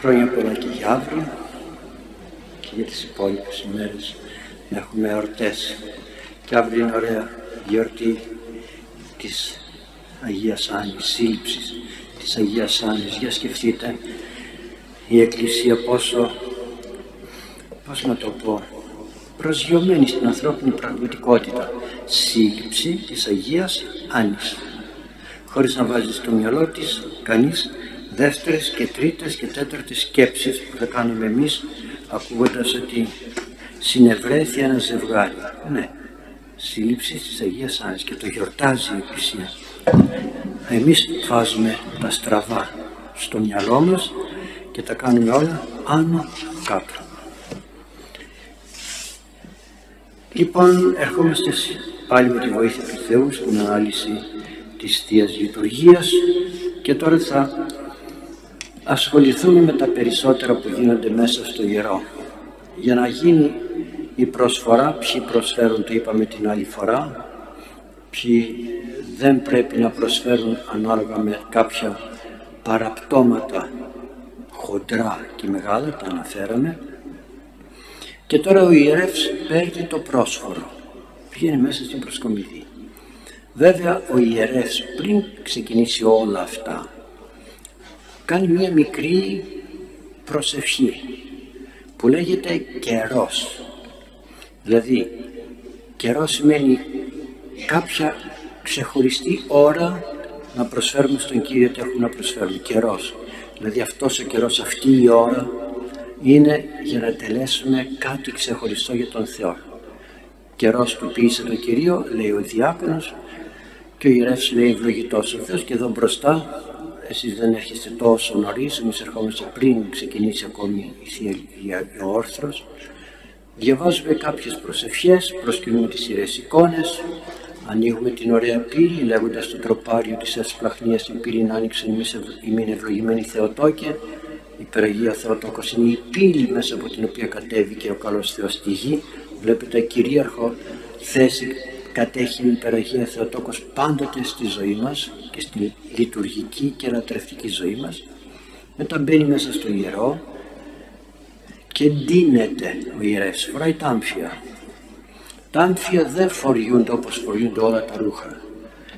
Χρόνια πολλά και για αύριο και για τις υπόλοιπες ημέρες έχουμε εορτές. Και αύριο είναι ωραία γιορτή της Αγίας Άννης, σύλληψης της Αγίας Άννης. Για σκεφτείτε η Εκκλησία πόσο, πώς να το πω, προσγειωμένη στην ανθρώπινη πραγματικότητα. Σύλληψη της Αγίας Άννης. Χωρίς να βάζεις στο μυαλό της κανείς δεύτερες και τρίτες και τέταρτες σκέψεις που θα κάνουμε εμείς ακούγοντας ότι συνευρέθη ένα ζευγάρι. Ναι, σύλληψη της Αγίας Άννης και το γιορτάζει η Εκκλησία. Εμείς βάζουμε τα στραβά στο μυαλό μας και τα κάνουμε όλα άνω κάτω. Λοιπόν, ερχόμαστε πάλι με τη βοήθεια του Θεού στην ανάλυση της Θείας Λειτουργίας και τώρα θα ασχοληθούμε με τα περισσότερα που γίνονται μέσα στο Ιερό. Για να γίνει η προσφορά, ποιοι προσφέρουν, το είπαμε την άλλη φορά, ποιοι δεν πρέπει να προσφέρουν ανάλογα με κάποια παραπτώματα χοντρά και μεγάλα, τα αναφέραμε. Και τώρα ο ιερεύς παίρνει το πρόσφορο, πηγαίνει μέσα στην προσκομιδή. Βέβαια ο ιερεύς πριν ξεκινήσει όλα αυτά κάνει μια μικρή προσευχή που λέγεται καιρός. Δηλαδή καιρός σημαίνει κάποια ξεχωριστή ώρα να προσφέρουμε στον Κύριο τι έχουμε να προσφέρουμε. Καιρός. Δηλαδή αυτός ο καιρός, αυτή η ώρα είναι για να τελέσουμε κάτι ξεχωριστό για τον Θεό. Καιρός που ποιήσε το Κυρίο, λέει ο διάκονος και ο ιερεύς λέει ευλογητός ο Θεός και εδώ μπροστά εσείς δεν έρχεστε τόσο νωρίς, εμείς ερχόμαστε πριν ξεκινήσει ακόμη η Θεία ο Όρθρος. Διαβάζουμε κάποιες προσευχές, προσκυνούμε τις ιερές εικόνες, ανοίγουμε την ωραία πύλη λέγοντας το τροπάριο της Εσπλαχνίας την πύλη να άνοιξε ημίν ευλογημένη Θεοτόκε. Η Περαγία Θεοτόκος είναι η πύλη μέσα από την οποία κατέβηκε ο καλός Θεός στη γη. Βλέπετε κυρίαρχο θέση κατέχει η υπεραγία Θεοτόκος πάντοτε στη ζωή μας και στη λειτουργική και λατρευτική ζωή μας μετά μπαίνει μέσα στο ιερό και ντύνεται ο ιερεύς, φοράει τα άμφια. Τα άμφια δεν φοριούνται όπως φοριούνται όλα τα ρούχα.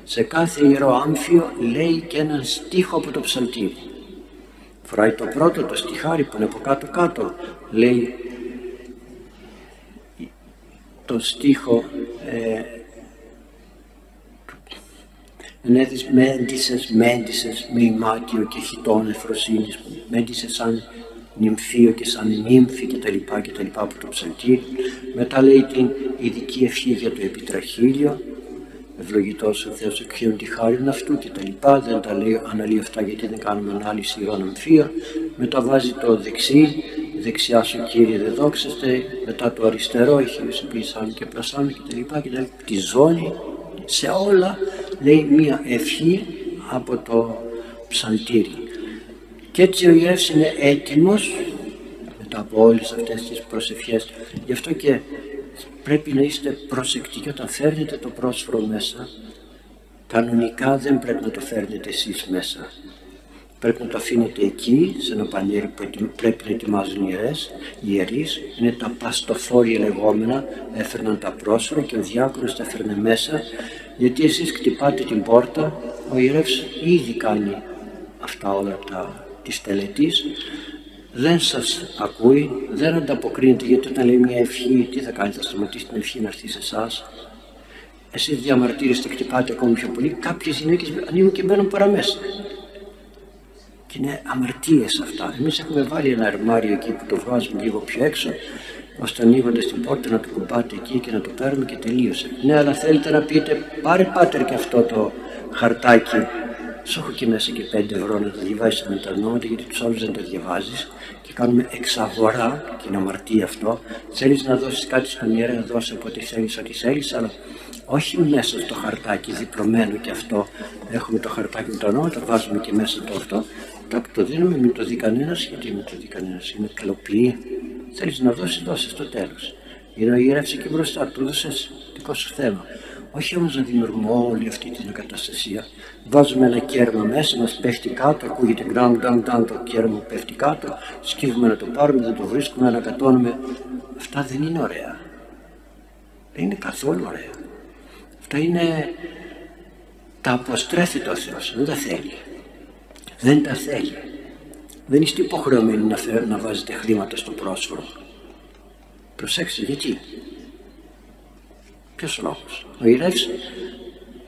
Σε κάθε ιερό άμφιο λέει και έναν στίχο από το ψαλτήρι. Φοράει το πρώτο, το στιχάρι που είναι από κάτω κάτω, λέει το στίχο ε, ενέδεις μέντισες, μέντισες με ημάτιο και χιτών εφροσύνης, μέντισες σαν νυμφίο και σαν νύμφη και τα λοιπά και τα λοιπά από το ψαλτήρι. Μετά λέει την ειδική ευχή για το επιτραχύλιο, ευλογητός ο Θεός εκχείων τη χάρη αυτού και τα λοιπά, δεν τα λέει, αναλύει αυτά γιατί δεν κάνουμε ανάλυση ιερών αμφία. Μετά βάζει το δεξί, δεξιά σου Κύριε δεν δόξεστε, μετά το αριστερό, έχει επίσης και πλασάνο και τα λοιπά και τα λοιπά, τη ζώνη, σε όλα λέει μία ευχή από το ψαλτήρι. Και έτσι ο ιερεύς είναι έτοιμος μετά από όλες αυτές τις προσευχές. Γι' αυτό και πρέπει να είστε προσεκτικοί όταν φέρνετε το πρόσφορο μέσα. Κανονικά δεν πρέπει να το φέρνετε εσείς μέσα. Πρέπει να το αφήνετε εκεί, σε ένα πανέρι που πρέπει να ετοιμάζουν οι ιερές, οι ιερείς. Είναι τα παστοφόρια λεγόμενα, έφερναν τα πρόσφορα και ο διάκονος τα έφερνε μέσα γιατί εσείς χτυπάτε την πόρτα, ο ιερεύς ήδη κάνει αυτά όλα τα της τελετής, δεν σας ακούει, δεν ανταποκρίνεται γιατί όταν λέει μια ευχή, τι θα κάνει, θα σταματήσει την ευχή να έρθει σε εσάς; Εσείς διαμαρτύρεστε, χτυπάτε ακόμη πιο πολύ, κάποιες γυναίκες ανοίγουν και μπαίνουν παραμέσα. Και είναι αμαρτίες αυτά. Εμείς έχουμε βάλει ένα αρμάριο εκεί που το βγάζουμε λίγο πιο έξω ώστε ανοίγοντας την πόρτα να το κουμπάτε εκεί και να το παίρνουμε και τελείωσε. Ναι, αλλά θέλετε να πείτε, πάρε πάτερ και αυτό το χαρτάκι. Σου έχω και μέσα και 5 ευρώ να τα διαβάσεις με τα ονόματα, γιατί τους άλλους δεν τα διαβάζεις και κάνουμε εξαγορά, και είναι αμαρτία αυτό. Θέλεις να δώσεις κάτι στον ιερέα, να δώσεις ό,τι θέλεις, ό,τι θέλεις, αλλά όχι μέσα στο χαρτάκι διπλωμένο και αυτό. Έχουμε το χαρτάκι με τα ονόματα, βάζουμε και μέσα το αυτό. το δίνουμε, μην το δει κανένας, γιατί μην το δει κανένας. Είναι καλοποιή. Θέλεις να δώσεις, δώσει στο τέλος. Είναι ο ιερεύς εκεί μπροστά, του δώσε δικό σου θέμα. Όχι όμως να δημιουργούμε όλη αυτή την εγκαταστασία. Βάζουμε ένα κέρμα μέσα, μας πέφτει κάτω, ακούγεται γκραν γκραν γκραν το κέρμα πέφτει κάτω, σκύβουμε να το πάρουμε, δεν το βρίσκουμε, ανακατώνουμε. Αυτά δεν είναι ωραία. Δεν είναι καθόλου ωραία. Αυτά είναι τα αποστρέφει το Θεός, δεν τα θέλει. Δεν τα θέλει. Δεν είστε υποχρεωμένοι να, να βάζετε χρήματα στο πρόσφορο. Προσέξτε γιατί; Ποιος λόγος; Ο ιερεύς,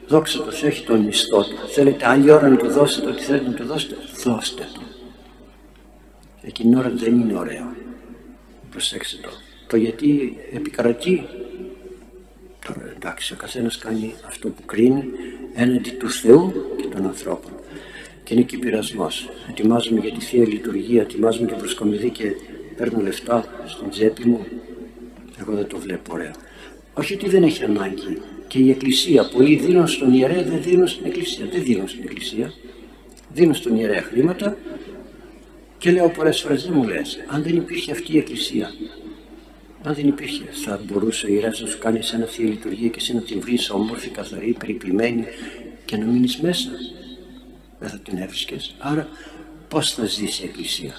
δόξα το έχει τον μισθό του. Θέλετε άλλη ώρα να του δώσετε ό,τι θέλετε να του δώσετε, δώστε το. Εκείνη την ώρα δεν είναι ωραίο. Προσέξτε το. Το γιατί επικρατεί. Τώρα εντάξει, ο καθένας κάνει αυτό που κρίνει έναντι του Θεού και των ανθρώπων. Και είναι και πειρασμός. Ετοιμάζομαι για τη θεία λειτουργία, ετοιμάζομαι για προσκομιδή και παίρνω λεφτά στην τσέπη μου. Εγώ δεν το βλέπω ωραίο. Όχι ότι δεν έχει ανάγκη. Και η Εκκλησία, πολλοί δίνουν στον ιερέα, δεν δίνουν στην Εκκλησία. Δεν δίνουν στην Εκκλησία. Δίνουν στον ιερέα χρήματα και λέω πολλές φορές δεν μου λες, αν δεν υπήρχε αυτή η Εκκλησία, αν δεν υπήρχε, θα μπορούσε ο ιερέα να σου κάνει ένα θεία λειτουργία και εσύ να την βρεις όμορφη, καθαρή, περιποιημένη και να μείνεις μέσα. Δεν θα την έβρισκες. Άρα, πώς θα ζήσει η Εκκλησία;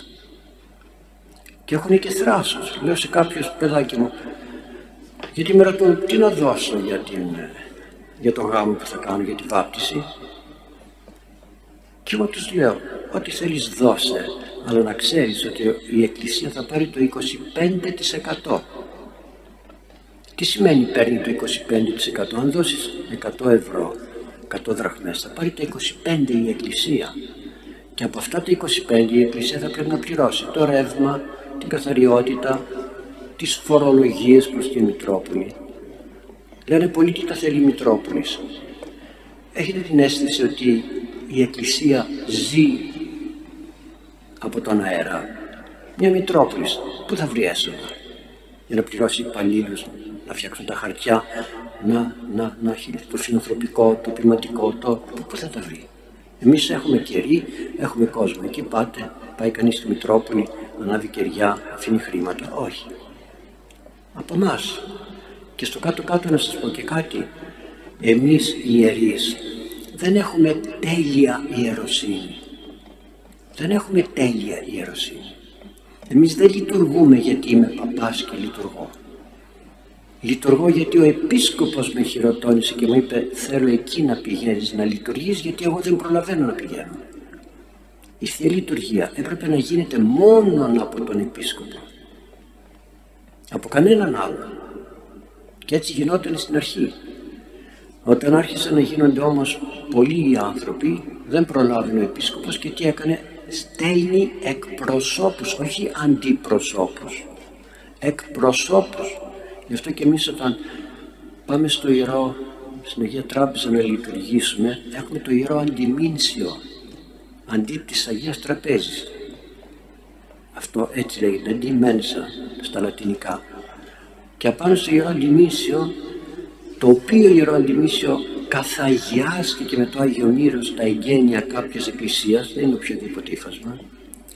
Και έχουν και θράσος. Λέω σε κάποιος παιδάκι μου, γιατί με ρωτούν τι να δώσω για, την, για τον γάμο που θα κάνω, για την βάπτιση; Και εγώ τους λέω, ό,τι θέλεις δώσε, αλλά να ξέρεις ότι η Εκκλησία θα πάρει το 25%. Τι σημαίνει παίρνει το 25%, αν δώσεις 100 ευρώ, 100 δραχμές, θα πάρει το 25 η Εκκλησία. Και από αυτά τα 25 η Εκκλησία θα πρέπει να πληρώσει το ρεύμα, την καθαριότητα, τις φορολογίες προς τη Μητρόπολη. Λένε πολύ τι τα θέλει η Μητρόπολης. Έχετε την αίσθηση ότι η Εκκλησία ζει από τον αέρα; Μια Μητρόπολη που θα βρει έσοδα για να πληρώσει υπαλλήλους, να φτιάξουν τα χαρτιά, να, να, να έχει το φιλανθρωπικό, το ποιηματικό, το πού θα τα βρει. Εμείς έχουμε κερί, έχουμε κόσμο. Εκεί πάτε, πάει κανείς στη Μητρόπολη, ανάβει κεριά, αφήνει χρήματα. Όχι από εμάς. Και στο κάτω-κάτω να σας πω και κάτι. Εμείς οι ιερείς δεν έχουμε τέλεια ιεροσύνη. Δεν έχουμε τέλεια ιεροσύνη. Εμείς δεν λειτουργούμε γιατί είμαι παπάς και λειτουργώ. Λειτουργώ γιατί ο επίσκοπος με χειροτώνησε και μου είπε θέλω εκεί να πηγαίνεις να λειτουργείς γιατί εγώ δεν προλαβαίνω να πηγαίνω. Η Θεία Λειτουργία έπρεπε να γίνεται μόνο από τον επίσκοπο από κανέναν άλλον. Και έτσι γινόταν στην αρχή. Όταν άρχισαν να γίνονται όμως πολλοί οι άνθρωποι, δεν προλάβαινε ο επίσκοπος και τι έκανε, στέλνει εκπροσώπους, όχι αντιπροσώπους. Εκπροσώπους. Γι' αυτό και εμείς όταν πάμε στο Ιερό, στην Αγία Τράπεζα να λειτουργήσουμε, έχουμε το Ιερό Αντιμήνσιο, αντί της Αγίας Τραπέζης. Αυτό έτσι λέγεται, αντιμένσα στα λατινικά. Και απάνω στο Ιερό Αντιμήσιο, το οποίο Ιερό Αντιμήσιο καθαγιάστηκε με το Άγιο Μύρο στα εγγένεια κάποιας εκκλησίας, δεν είναι οποιοδήποτε ύφασμα,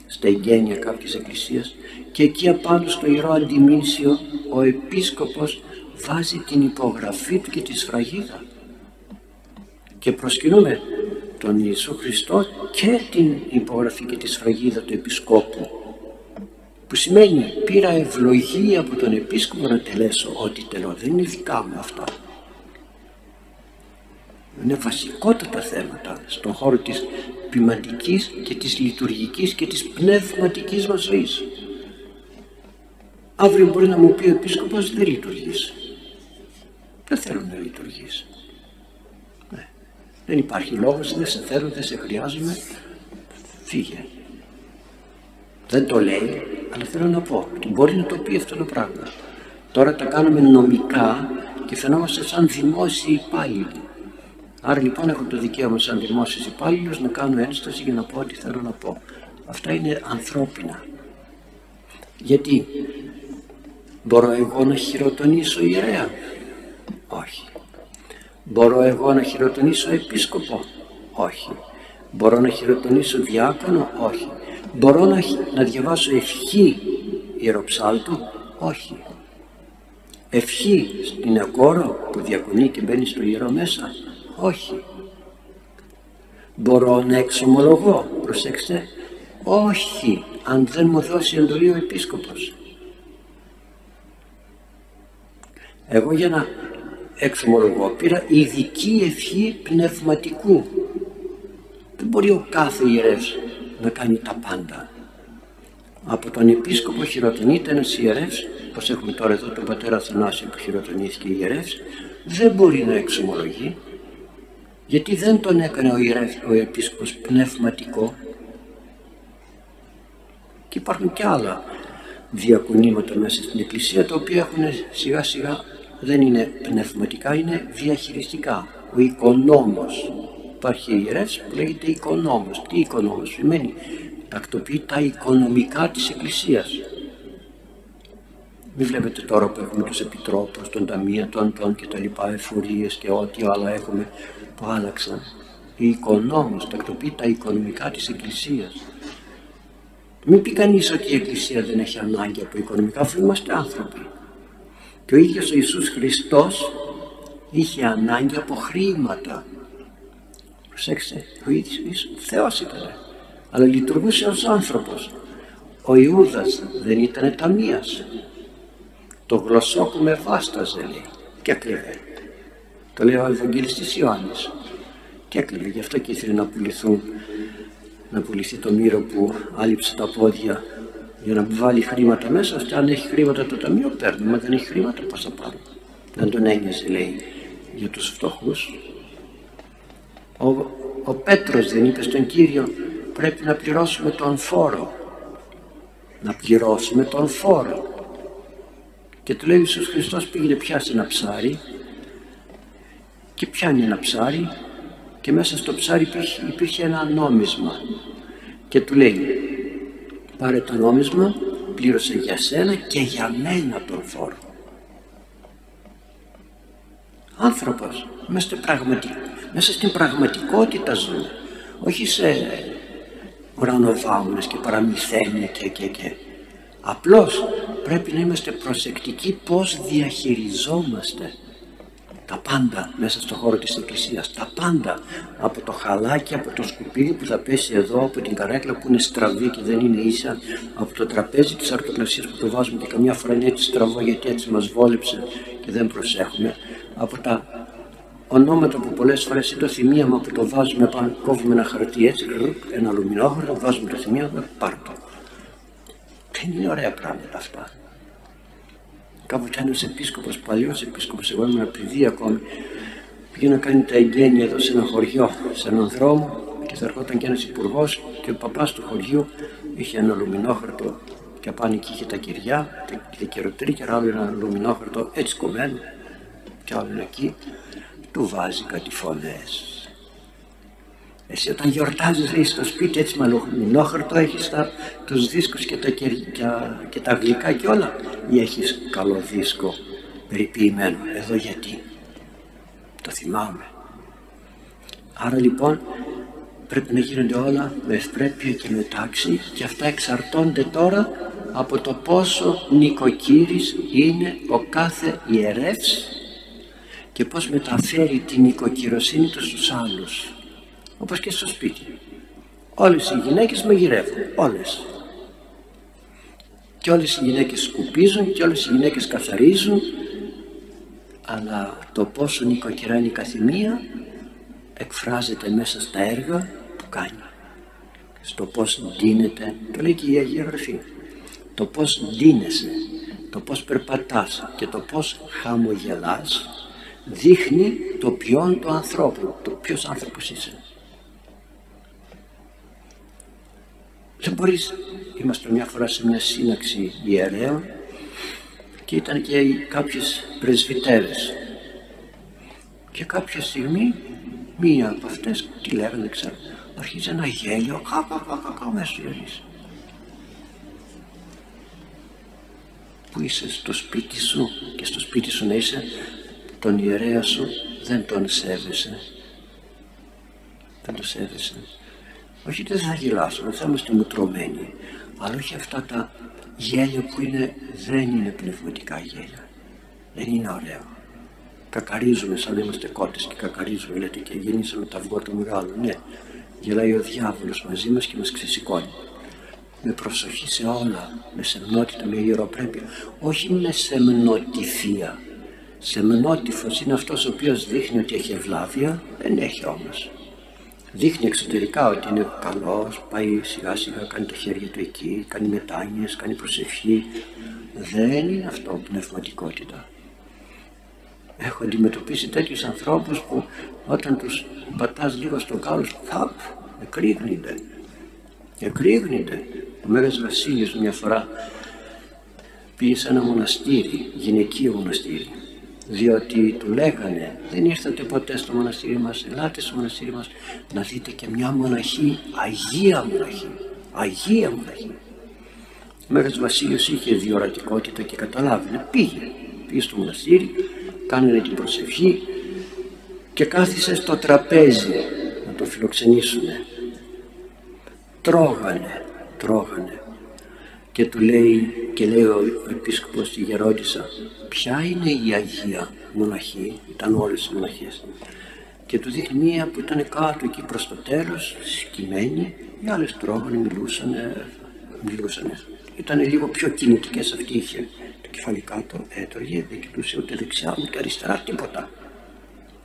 στα εγγένεια κάποιας εκκλησίας και εκεί απάνω στο Ιερό Αντιμήσιο ο Επίσκοπος βάζει την υπογραφή του και τη σφραγίδα και προσκυνούμε τον Ιησού Χριστό και την υπογραφή και τη σφραγίδα του Επισκόπου που σημαίνει πήρα ευλογία από τον επίσκοπο να τελέσω ό,τι τελώ. Δεν είναι δικά μου αυτά. Είναι βασικότατα θέματα στον χώρο της ποιηματικής και της λειτουργικής και της πνευματικής μας ζωής. Αύριο μπορεί να μου πει ο επίσκοπος δεν λειτουργείς. Δεν θέλω να λειτουργείς. Ναι. Δεν υπάρχει λόγος, δεν σε θέλω, δεν σε χρειάζομαι. Φύγε. Δεν το λέει, αλλά θέλω να πω ότι μπορεί να το πει αυτό το πράγμα. Τώρα τα κάνουμε νομικά και φαινόμαστε σαν δημόσιοι υπάλληλοι. Άρα λοιπόν έχω το δικαίωμα σαν δημόσιο υπάλληλο να κάνω ένσταση για να πω ό,τι θέλω να πω. Αυτά είναι ανθρώπινα. Γιατί μπορώ εγώ να χειροτονήσω ιερέα; Όχι. Μπορώ εγώ να χειροτονήσω επίσκοπο; Όχι. Μπορώ να χειροτονήσω διάκονο; Όχι. Μπορώ να, να διαβάσω ευχή ιεροψάλτου; Όχι. ευχή στην ακόρο που διακονεί και μπαίνει στο ιερό μέσα; Όχι. Μπορώ να εξομολογώ, προσέξτε, όχι, αν δεν μου δώσει εντολή ο επίσκοπος. Εγώ για να εξομολογώ πήρα ειδική ευχή πνευματικού. Δεν μπορεί ο κάθε ιερεύς να κάνει τα πάντα. Από τον επίσκοπο χειροτονείται ένας ιερεύς, όπως έχουμε τώρα εδώ τον πατέρα Θανάσιο που χειροτονήθηκε ιερεύς, δεν μπορεί να εξομολογεί, γιατί δεν τον έκανε ο, ιερεύς, ο επίσκοπος πνευματικό. Και υπάρχουν και άλλα διακονήματα μέσα στην Εκκλησία, τα οποία έχουν σιγά σιγά δεν είναι πνευματικά, είναι διαχειριστικά. Ο οικονόμος. Υπάρχει ιερεύς που λέγεται οικονόμος. Τι οικονόμος σημαίνει; Τακτοποιεί τα οικονομικά της Εκκλησίας. Μην βλέπετε τώρα που έχουμε τους επιτρόπους, των ταμείων, των και τα λοιπά, εφορίες και ό,τι άλλα έχουμε που άλλαξαν. Ο οικονόμος τακτοποιεί τα οικονομικά της Εκκλησίας. Μην πει κανείς ότι η Εκκλησία δεν έχει ανάγκη από οικονομικά, αφού είμαστε άνθρωποι. Και ο ίδιος ο Ιησούς Χριστός είχε ανάγκη από χρήματα. Προσέξτε, ο ίδιος Θεός ήταν, αλλά λειτουργούσε ως άνθρωπος. Ο Ιούδας δεν ήταν ταμείας. Το γλωσσό που με βάσταζε λέει και έκλεβε. Το λέει ο Ευαγγελιστής Ιωάννης. Και έκλεβε, γι' αυτό και ήθελε να πουληθούν να πουληθεί το μύρο που άλυψε τα πόδια για να βάλει χρήματα μέσα, ώστε αν έχει χρήματα το ταμείο παίρνει, μα δεν έχει χρήματα πώς θα πάρει. Δεν τον ένοιαζε λέει για τους φτωχούς. Ο, ο Πέτρος δεν είπε στον Κύριο πρέπει να πληρώσουμε τον φόρο. Να πληρώσουμε τον φόρο. Και του λέει ο Ιησούς Χριστός πήγαινε πιάσει ένα ψάρι και πιάνει ένα ψάρι και μέσα στο ψάρι υπήρχε, υπήρχε ένα νόμισμα και του λέει πάρε το νόμισμα, πλήρωσε για σένα και για μένα τον φόρο. Άνθρωπος, μέσα, μέσα στην πραγματικότητα ζούμε, όχι σε ουρανοβάμονες και παραμυθένια και και και. Απλώς πρέπει να είμαστε προσεκτικοί πώς διαχειριζόμαστε τα πάντα μέσα στο χώρο της εκκλησίας τα πάντα από το χαλάκι, από το σκουπίδι που θα πέσει εδώ από την καρέκλα που είναι στραβή και δεν είναι ίσα από το τραπέζι της αρτοκλασίας που το βάζουμε και καμιά φορά είναι έτσι στραβό γιατί έτσι μας βόλεψε και δεν προσέχουμε από τα ονόματα που πολλές φορές είναι το θυμίαμα που το βάζουμε πάνω, κόβουμε ένα χαρτί έτσι, ένα αλουμινόχαρτο, βάζουμε το θυμίαμα, πάρ' το. Δεν είναι ωραία πράγματα αυτά. Κάποτε ένα επίσκοπος, παλιός επίσκοπος, εγώ ήμουν παιδί ακόμη, πήγε να κάνει τα εγγένεια εδώ σε ένα χωριό, σε έναν δρόμο και θα ερχόταν και ένας υπουργός και ο παπάς του χωριού είχε ένα λουμινόχαρτο και απάνω εκεί είχε τα κυριά, τα καιροτρίκια, άλλο ένα λουμινόχαρτο έτσι κομμένο και άλλο εκεί, του βάζει κάτι φωνές εσύ όταν γιορτάζεις λέει, στο σπίτι έτσι μαλοχνόχαρτο έχεις τα, τους δίσκους και τα, και, και τα γλυκά και όλα ή έχεις καλό δίσκο περιποιημένο. Εδώ γιατί; Το θυμάμαι. Άρα λοιπόν πρέπει να γίνονται όλα με ευπρέπεια και με τάξη και αυτά εξαρτώνται τώρα από το πόσο νοικοκύρης είναι ο κάθε ιερεύς και πώς μεταφέρει την νοικοκυροσύνη τους στους άλλους όπως και στο σπίτι. Όλες οι γυναίκες μαγειρεύουν, όλες. Και όλες οι γυναίκες σκουπίζουν και όλες οι γυναίκες καθαρίζουν αλλά το πόσο νοικοκυρά είναι η καθημεία εκφράζεται μέσα στα έργα που κάνει. Στο πώς ντύνεται, το λέει και η Αγία Γραφή. Το πώς ντύνεσαι, το πώς περπατάς και το πώς χαμογελάς δείχνει το ποιόν του ανθρώπου, το ποιος άνθρωπος είσαι. Δεν μπορείς, είμαστε μια φορά σε μια σύναξη ιερέων και ήταν και κάποιες πρεσβυτέρες και κάποια στιγμή μία από αυτές, τι λέγανε δεν ξέρω, αρχίζει ένα γέλιο, κα μέσα Που είσαι στο σπίτι σου και στο σπίτι σου να είσαι τον ιερέα σου δεν τον σέβεσαι. Δεν τον σέβεσαι. Όχι δεν θα γελάσουμε, θα είμαστε μουτρωμένοι. Αλλά όχι αυτά τα γέλια που είναι, δεν είναι πνευματικά γέλια. Δεν είναι ωραίο. Κακαρίζουμε σαν να είμαστε κότες και κακαρίζουμε, λέτε και γεννήσαμε τα αυγό του μεγάλου. Ναι, γελάει ο διάβολος μαζί μας και μας ξεσηκώνει. Με προσοχή σε όλα, με σεμνότητα, με ιεροπρέπεια. Όχι με σεμνότη θεία. Σεμνότυφος είναι αυτός ο οποίος δείχνει ότι έχει ευλάβεια, δεν έχει όμως. Δείχνει εξωτερικά ότι είναι καλός, πάει σιγά σιγά, κάνει τα χέρια του εκεί, κάνει μετάνοιες, κάνει προσευχή. Δεν είναι αυτό πνευματικότητα. Έχω αντιμετωπίσει τέτοιους ανθρώπους που όταν τους πατάς λίγο στον κάλος, θαπ, εκρήγνεται. Εκρήγνεται. Ο Μέγας Βασίλειος μια φορά πήγε σε ένα μοναστήρι, γυναικείο μοναστήρι διότι του λέγανε δεν ήρθατε ποτέ στο μοναστήρι μας ελάτε στο μοναστήρι μας να δείτε και μια μοναχή Αγία μοναχή Αγία μοναχή ο Μέγας Βασίλειος είχε διορατικότητα και καταλάβαινε πήγε πήγε στο μοναστήρι κάνανε την προσευχή και κάθισε στο τραπέζι να το φιλοξενήσουνε. Τρώγανε τρώγανε και του λέει και λέει ο επίσκοπος στη Γερόντισσα ποια είναι η Αγία μοναχή ήταν όλες οι μοναχές και του δείχνει μία που ήταν κάτω εκεί προς το τέλος σκυμμένη οι άλλες τρώγανε μιλούσανε μιλούσανε ήταν λίγο πιο κινητικές αυτή είχε το κεφάλι κάτω έτρωγε δεν κοιτούσε ούτε δεξιά ούτε αριστερά τίποτα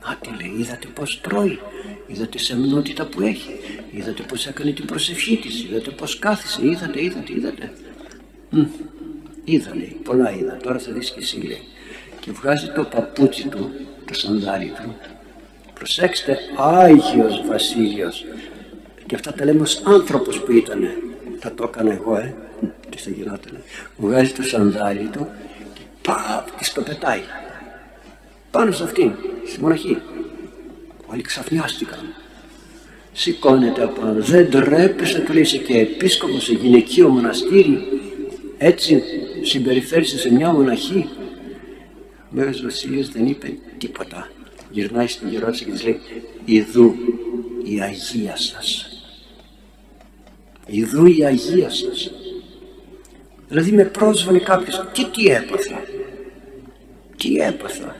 Α, τι λέει, είδατε πως τρώει, είδατε σεμνότητα που έχει, είδατε πως έκανε την προσευχή της, είδατε πως κάθισε, είδατε, είδατε, είδατε. Είδα λέει, πολλά είδα, τώρα θα δεις και εσύ λέει. Και βγάζει το παπούτσι του, το σανδάρι του. Προσέξτε, Άγιος Βασίλειος. Και αυτά τα λέμε ως άνθρωπος που ήτανε. Θα το έκανα εγώ, ε. Τι θα γινότανε. Βγάζει το σανδάρι του και παπ, και στο πετάει. Πάνω σε αυτήν, στη μοναχή. Όλοι ξαφνιάστηκαν. Σηκώνεται από πάνω. Δεν τρέπεσαι, του λέει, και επίσκοπος σε γυναικείο μοναστήρι έτσι συμπεριφέρεσαι σε μια μοναχή. Ο Μέγας Βασίλειος δεν είπε τίποτα. Γυρνάει στην γερόντισσα και της λέει «Ιδού η Αγία σας». «Ιδού η Αγία σας». Δηλαδή με πρόσβαλε κάποιος και τι έπαθα. Τι έπαθα.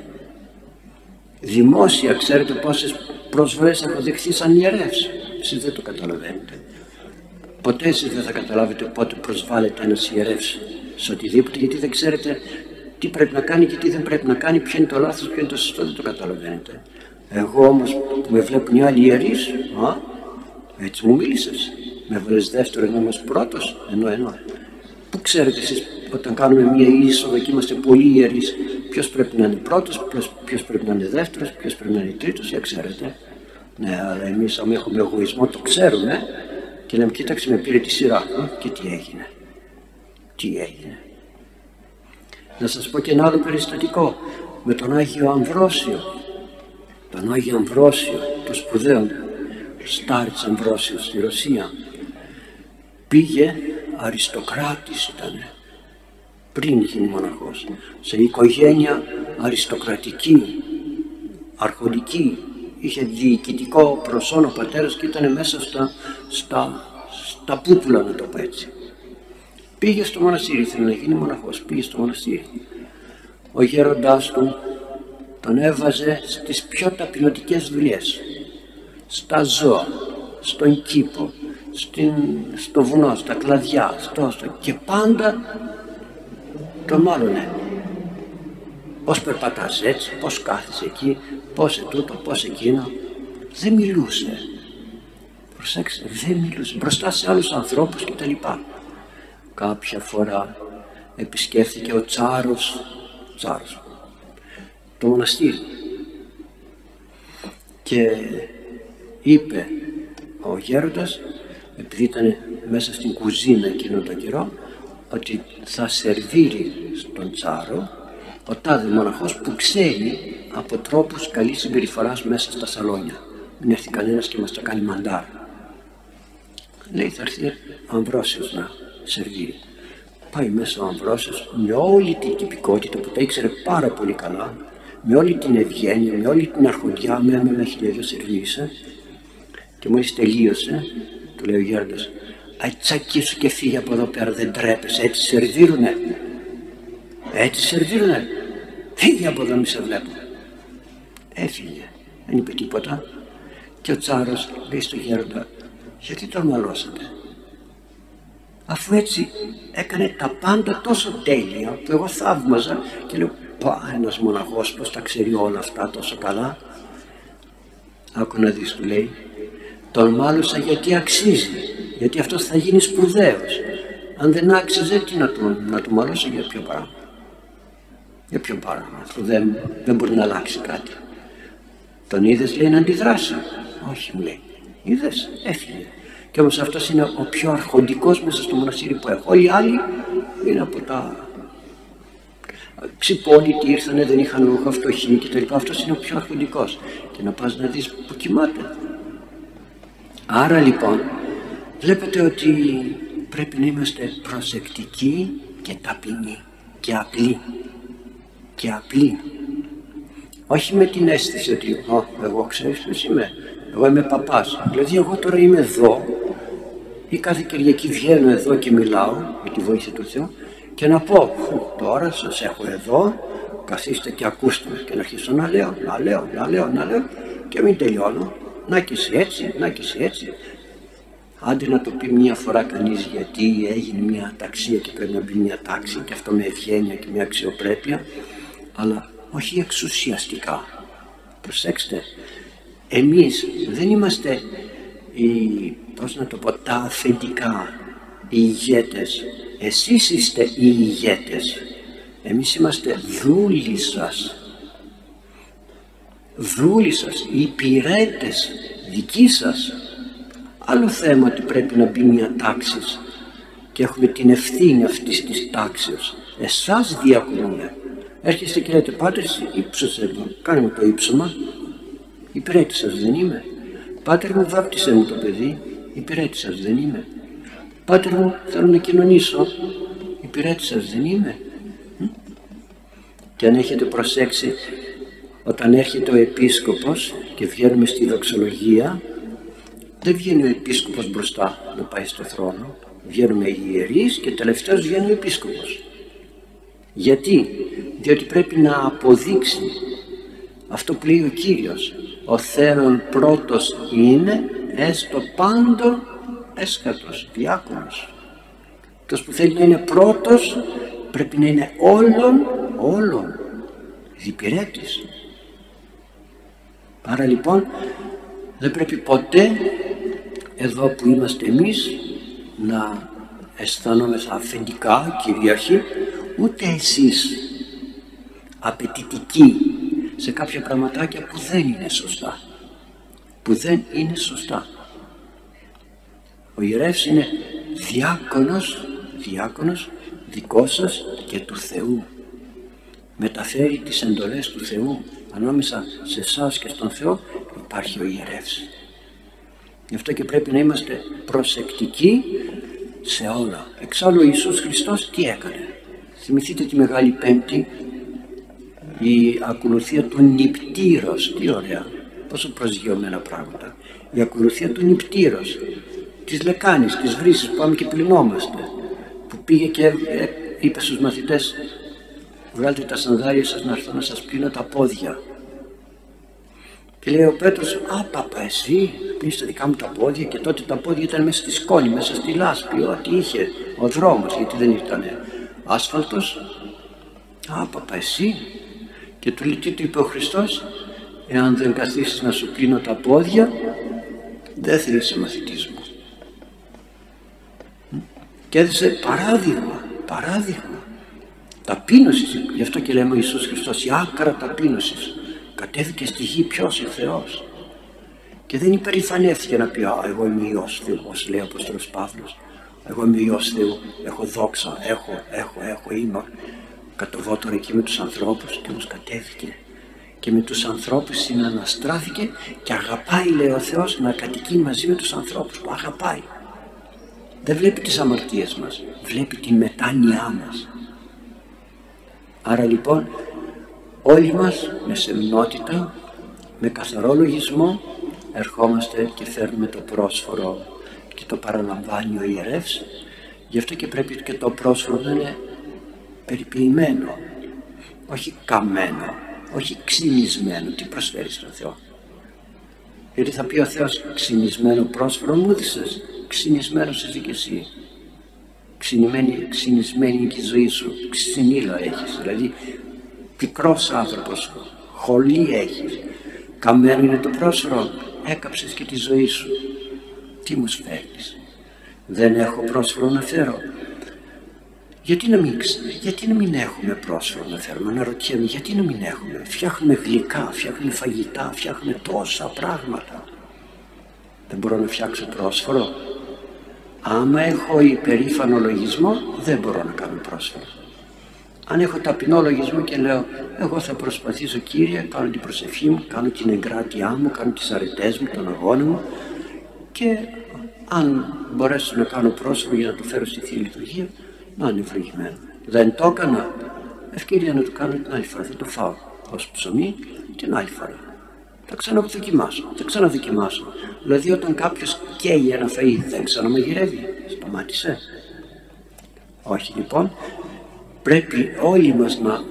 Δημόσια ξέρετε πόσες προσβολές έχω δεχθεί σαν ιερεύς. Εσείς δεν το καταλαβαίνετε. Ποτέ εσείς δεν θα καταλάβετε πότε προσβάλλεται ένας ιερεύς σε οτιδήποτε γιατί δεν ξέρετε τι πρέπει να κάνει και τι δεν πρέπει να κάνει, ποιο είναι το λάθος, ποιο είναι το σωστό, δεν το καταλαβαίνετε. Εγώ όμως που με βλέπουν οι άλλοι ιερείς, α, έτσι μου μίλησες. Με έβαλες δεύτερο ενώ είμαστε πρώτος, ενώ ενώ. Πού ξέρετε εσείς όταν κάνουμε μια είσοδο και είμαστε πολύ ιερείς, ποιος πρέπει να είναι πρώτος, ποιος, πρέπει να είναι δεύτερος, ποιος πρέπει να είναι τρίτος, για ξέρετε. Ναι, αλλά εμείς αν έχουμε εγωισμό το ξέρουμε, και λέμε κοίταξε με πήρε τη σειρά και τι έγινε. Τι έγινε. Να σας πω και ένα άλλο περιστατικό με τον Άγιο Αμβρόσιο. Τον Άγιο Αμβρόσιο, το σπουδαίο Στάριτς Αμβρόσιος στη Ρωσία. Πήγε, αριστοκράτης ήταν, πριν γίνει μοναχός, σε οικογένεια αριστοκρατική, αρχοντική, είχε διοικητικό προσόν ο πατέρας και ήταν μέσα στα, στα, στα πούπουλα να το πω έτσι. Πήγε στο μοναστήρι, ήθελε να γίνει μοναχός, πήγε στο μοναστήρι. Ο γέροντάς του τον έβαζε στις πιο ταπεινωτικές δουλειές. Στα ζώα, στον κήπο, στην, στο βουνό, στα κλαδιά, στο, στο, και πάντα τον μάλωνε Πώς περπατάς έτσι, πώς κάθεσαι εκεί, πώς ετούτο, πώς εκείνο. Δεν μιλούσε. Προσέξτε, δεν μιλούσε. Μπροστά σε άλλους ανθρώπους κτλ. Κάποια φορά επισκέφθηκε ο Τσάρος, Τσάρος, το μοναστήρι και είπε ο γέροντας, επειδή ήταν μέσα στην κουζίνα εκείνο τον καιρό, ότι θα σερβίρει στον Τσάρο ο τάδε μοναχός που ξέρει από τρόπους καλής συμπεριφοράς μέσα στα σαλόνια. Μην έρθει κανένας και μας τα κάνει μαντάρ. Λέει θα έρθει ο Αμβρόσιος να σερβίρει. Πάει μέσα ο Αμβρόσιος με όλη την τυπικότητα που τα ήξερε πάρα πολύ καλά, με όλη την ευγένεια, με όλη την αρχοντιά, με ένα χιλιάδιο σερβίρισε και μόλις τελείωσε, του λέει ο Γέροντας, σου και φύγει από εδώ πέρα, δεν τρέπεσαι, έτσι σερβίρουνε. Έτσι σερβίρουνε. φύγε από εδώ μη σε βλέπω. Έφυγε, δεν είπε τίποτα. Και ο Τσάρος λέει στο γέροντα, γιατί τον μαλώσατε; Αφού έτσι έκανε τα πάντα τόσο τέλεια που εγώ θαύμαζα και λέω πά ένας μοναχός πως τα ξέρει όλα αυτά τόσο καλά; Άκου να δεις του λέει τον μάλωσα γιατί αξίζει γιατί αυτός θα γίνει σπουδαίος αν δεν άξιζε τι να του, να του μαλώσω για ποιο πράγμα; Για ποιο πράγμα που δεν, δεν μπορεί να αλλάξει κάτι. Τον είδες λέει να αντιδράσει. Όχι μου λέει. Είδες έφυγε. Και όμως αυτός είναι ο πιο αρχοντικός μέσα στο μοναστήρι που έχω. Όλοι οι άλλοι είναι από τα ξυπόλοιτοι ήρθανε δεν είχαν ρούχα φτωχοί και το λοιπά. Αυτός είναι ο πιο αρχοντικός. Και να πας να δεις που κοιμάται. Άρα λοιπόν βλέπετε ότι πρέπει να είμαστε προσεκτικοί και ταπεινοί και απλοί και απλοί όχι με την αίσθηση ότι εγώ ξέρεις ποιος είμαι. Εγώ είμαι παπάς δηλαδή εγώ τώρα είμαι εδώ. Ή κάθε Κυριακή βγαίνω εδώ και μιλάω με τη βοήθεια του Θεού και να πω τώρα σας έχω εδώ. Καθίστε και ακούστε και να αρχίσω να λέω, να λέω, να λέω, να λέω. Και μην τελειώνω. Να και έτσι, να και έτσι. Άντε να το πει μια φορά κανείς γιατί έγινε μια ταξία και πρέπει να μπει μια τάξη και αυτό με ευγένεια και μια αξιοπρέπεια αλλά όχι εξουσιαστικά. Προσέξτε, εμείς δεν είμαστε οι, πώς να το πω, τα αφεντικά, οι ηγέτες. Εσείς είστε οι ηγέτες. Εμείς είμαστε δούλοι σας. Δούλοι σας, οι υπηρέτες δικοί σας. Άλλο θέμα ότι πρέπει να μπει μια τάξη και έχουμε την ευθύνη αυτής της τάξης. Εσάς διακρούμε. Έρχεστε και λέτε πάτερ ύψωσε εδώ, κάνε μου το ύψωμα. Υπηρέτης σας δεν είμαι. Πάτερ μου βάπτισε μου το παιδί, υπηρέτης σας δεν είμαι. Πάτερ μου θέλω να κοινωνήσω, υπηρέτης σας δεν είμαι. Και αν έχετε προσέξει όταν έρχεται ο επίσκοπος και βγαίνουμε στη δοξολογία δεν βγαίνει ο επίσκοπος μπροστά να πάει στο θρόνο βγαίνουμε οι ιερείς και τελευταίος βγαίνει ο επίσκοπος γιατί; Διότι πρέπει να αποδείξει αυτό που λέει ο Κύριος. Ο Θέον πρώτος είναι έστω πάντων έσκατος, διάκονος. Αυτός που θέλει να είναι πρώτος πρέπει να είναι όλων όλων διπηρέτης άρα λοιπόν δεν πρέπει ποτέ εδώ που είμαστε εμείς να αισθανόμαστε αφεντικά κυρίαρχοι ούτε εσείς απαιτητικοί σε κάποια πραγματάκια που δεν είναι σωστά. Που δεν είναι σωστά. Ο ιερεύς είναι διάκονος διάκονος δικός σας και του Θεού. Μεταφέρει τις εντολές του Θεού ανάμεσα σε εσάς και στον Θεό. Υπάρχει ο ιερεύς. Γι' αυτό και πρέπει να είμαστε προσεκτικοί σε όλα. Εξάλλου ο Ιησούς Χριστός τι έκανε. Θυμηθείτε τη Μεγάλη Πέμπτη η ακολουθία του νυπτήρος. Τι ωραία πόσο προσγειωμένα πράγματα. Η ακολουθία του νυπτήρος της λεκάνης, της βρύσης που πάμε και πλυνόμαστε που πήγε και ε, είπε στους μαθητές βγάλτε τα σανδάλια σας να έρθω να σας πλύνω τα πόδια και λέει ο Πέτρος α παπα εσύ πλύνεις τα δικά μου τα πόδια και τότε τα πόδια ήταν μέσα στη σκόνη, μέσα στη λάσπη ό,τι είχε ο δρόμος γιατί δεν ήταν άσφαλτος. Α παπα εσύ και του λέει τι του είπε ο Χριστός εάν δεν καθίσεις να σου πλύνω τα πόδια δεν θα είσαι μαθητής μου και έδωσε παράδειγμα παράδειγμα ταπείνωσης. Γι' αυτό και λέμε ο Ιησούς Χριστός η άκρα ταπείνωσης. Κατέβηκε στη γη ποιος ο Θεός και δεν υπερηφανεύτηκε να πει α, εγώ είμαι Υιός Θεού όπως λέει ο Απόστολος Παύλος. Εγώ είμαι Υιός Θεού έχω δόξα έχω, έχω, έχω, είμαι κατοβώ τώρα εκεί με τους ανθρώπους και όμως κατέβηκε. Και με τους ανθρώπους συναναστράφηκε και αγαπάει λέει ο Θεός να κατοικεί μαζί με τους ανθρώπους που αγαπάει. Δεν βλέπει τις αμαρτίες μας βλέπει τη μετάνοιά μας. Άρα λοιπόν όλοι μας με σεμνότητα με καθαρό λογισμό ερχόμαστε και φέρνουμε το πρόσφορο και το παραλαμβάνει ο ιερεύς γι' αυτό και πρέπει και το πρόσφορο να είναι περιποιημένο όχι καμένο, όχι ξυνισμένο. Τι προσφέρεις στον Θεό; Γιατί θα πει ο Θεός ξυνισμένο πρόσφορο μου δίσες, ξυνισμένος είσαι και εσύ. Ξυνισμένη, ξυνισμένη και η ζωή σου, ξυνήλο έχεις, δηλαδή πικρός άνθρωπος, χολή έχεις. Καμένο είναι το πρόσφορο, έκαψες και τη ζωή σου. Τι μου φέρνεις. Δεν έχω πρόσφορο να φέρω. Γιατί να, μην, γιατί να μην έχουμε πρόσφορο να φέρουμε, να ρωτιέμαι γιατί να μην έχουμε; Φτιάχνουμε γλυκά, φτιάχνουμε φαγητά, φτιάχνουμε τόσα πράγματα. Δεν μπορώ να φτιάξω πρόσφορο. Άμα έχω υπερήφανο λογισμό, δεν μπορώ να κάνω πρόσφορο. Αν έχω ταπεινό λογισμό και λέω, εγώ θα προσπαθήσω Κύριε, κάνω την προσευχή μου, κάνω την εγκράτειά μου, κάνω τις αρετές μου, τον αγώνα μου και αν μπορέσω να κάνω πρόσωπο για να το φέρω στη Θεία Λειτουργία, να είναι ευλογημένο. Δεν το έκανα, ευκαιρία να το κάνω την άλλη φορά, θα το φάω ως ψωμί την άλλη φορά. Θα ξαναδοκιμάσω, θα ξαναδοκιμάσω. Δηλαδή όταν κάποιος καίει ένα φαΐ δεν ξαναμαγειρεύει, σταμάτησε. Όχι λοιπόν, πρέπει όλοι μας να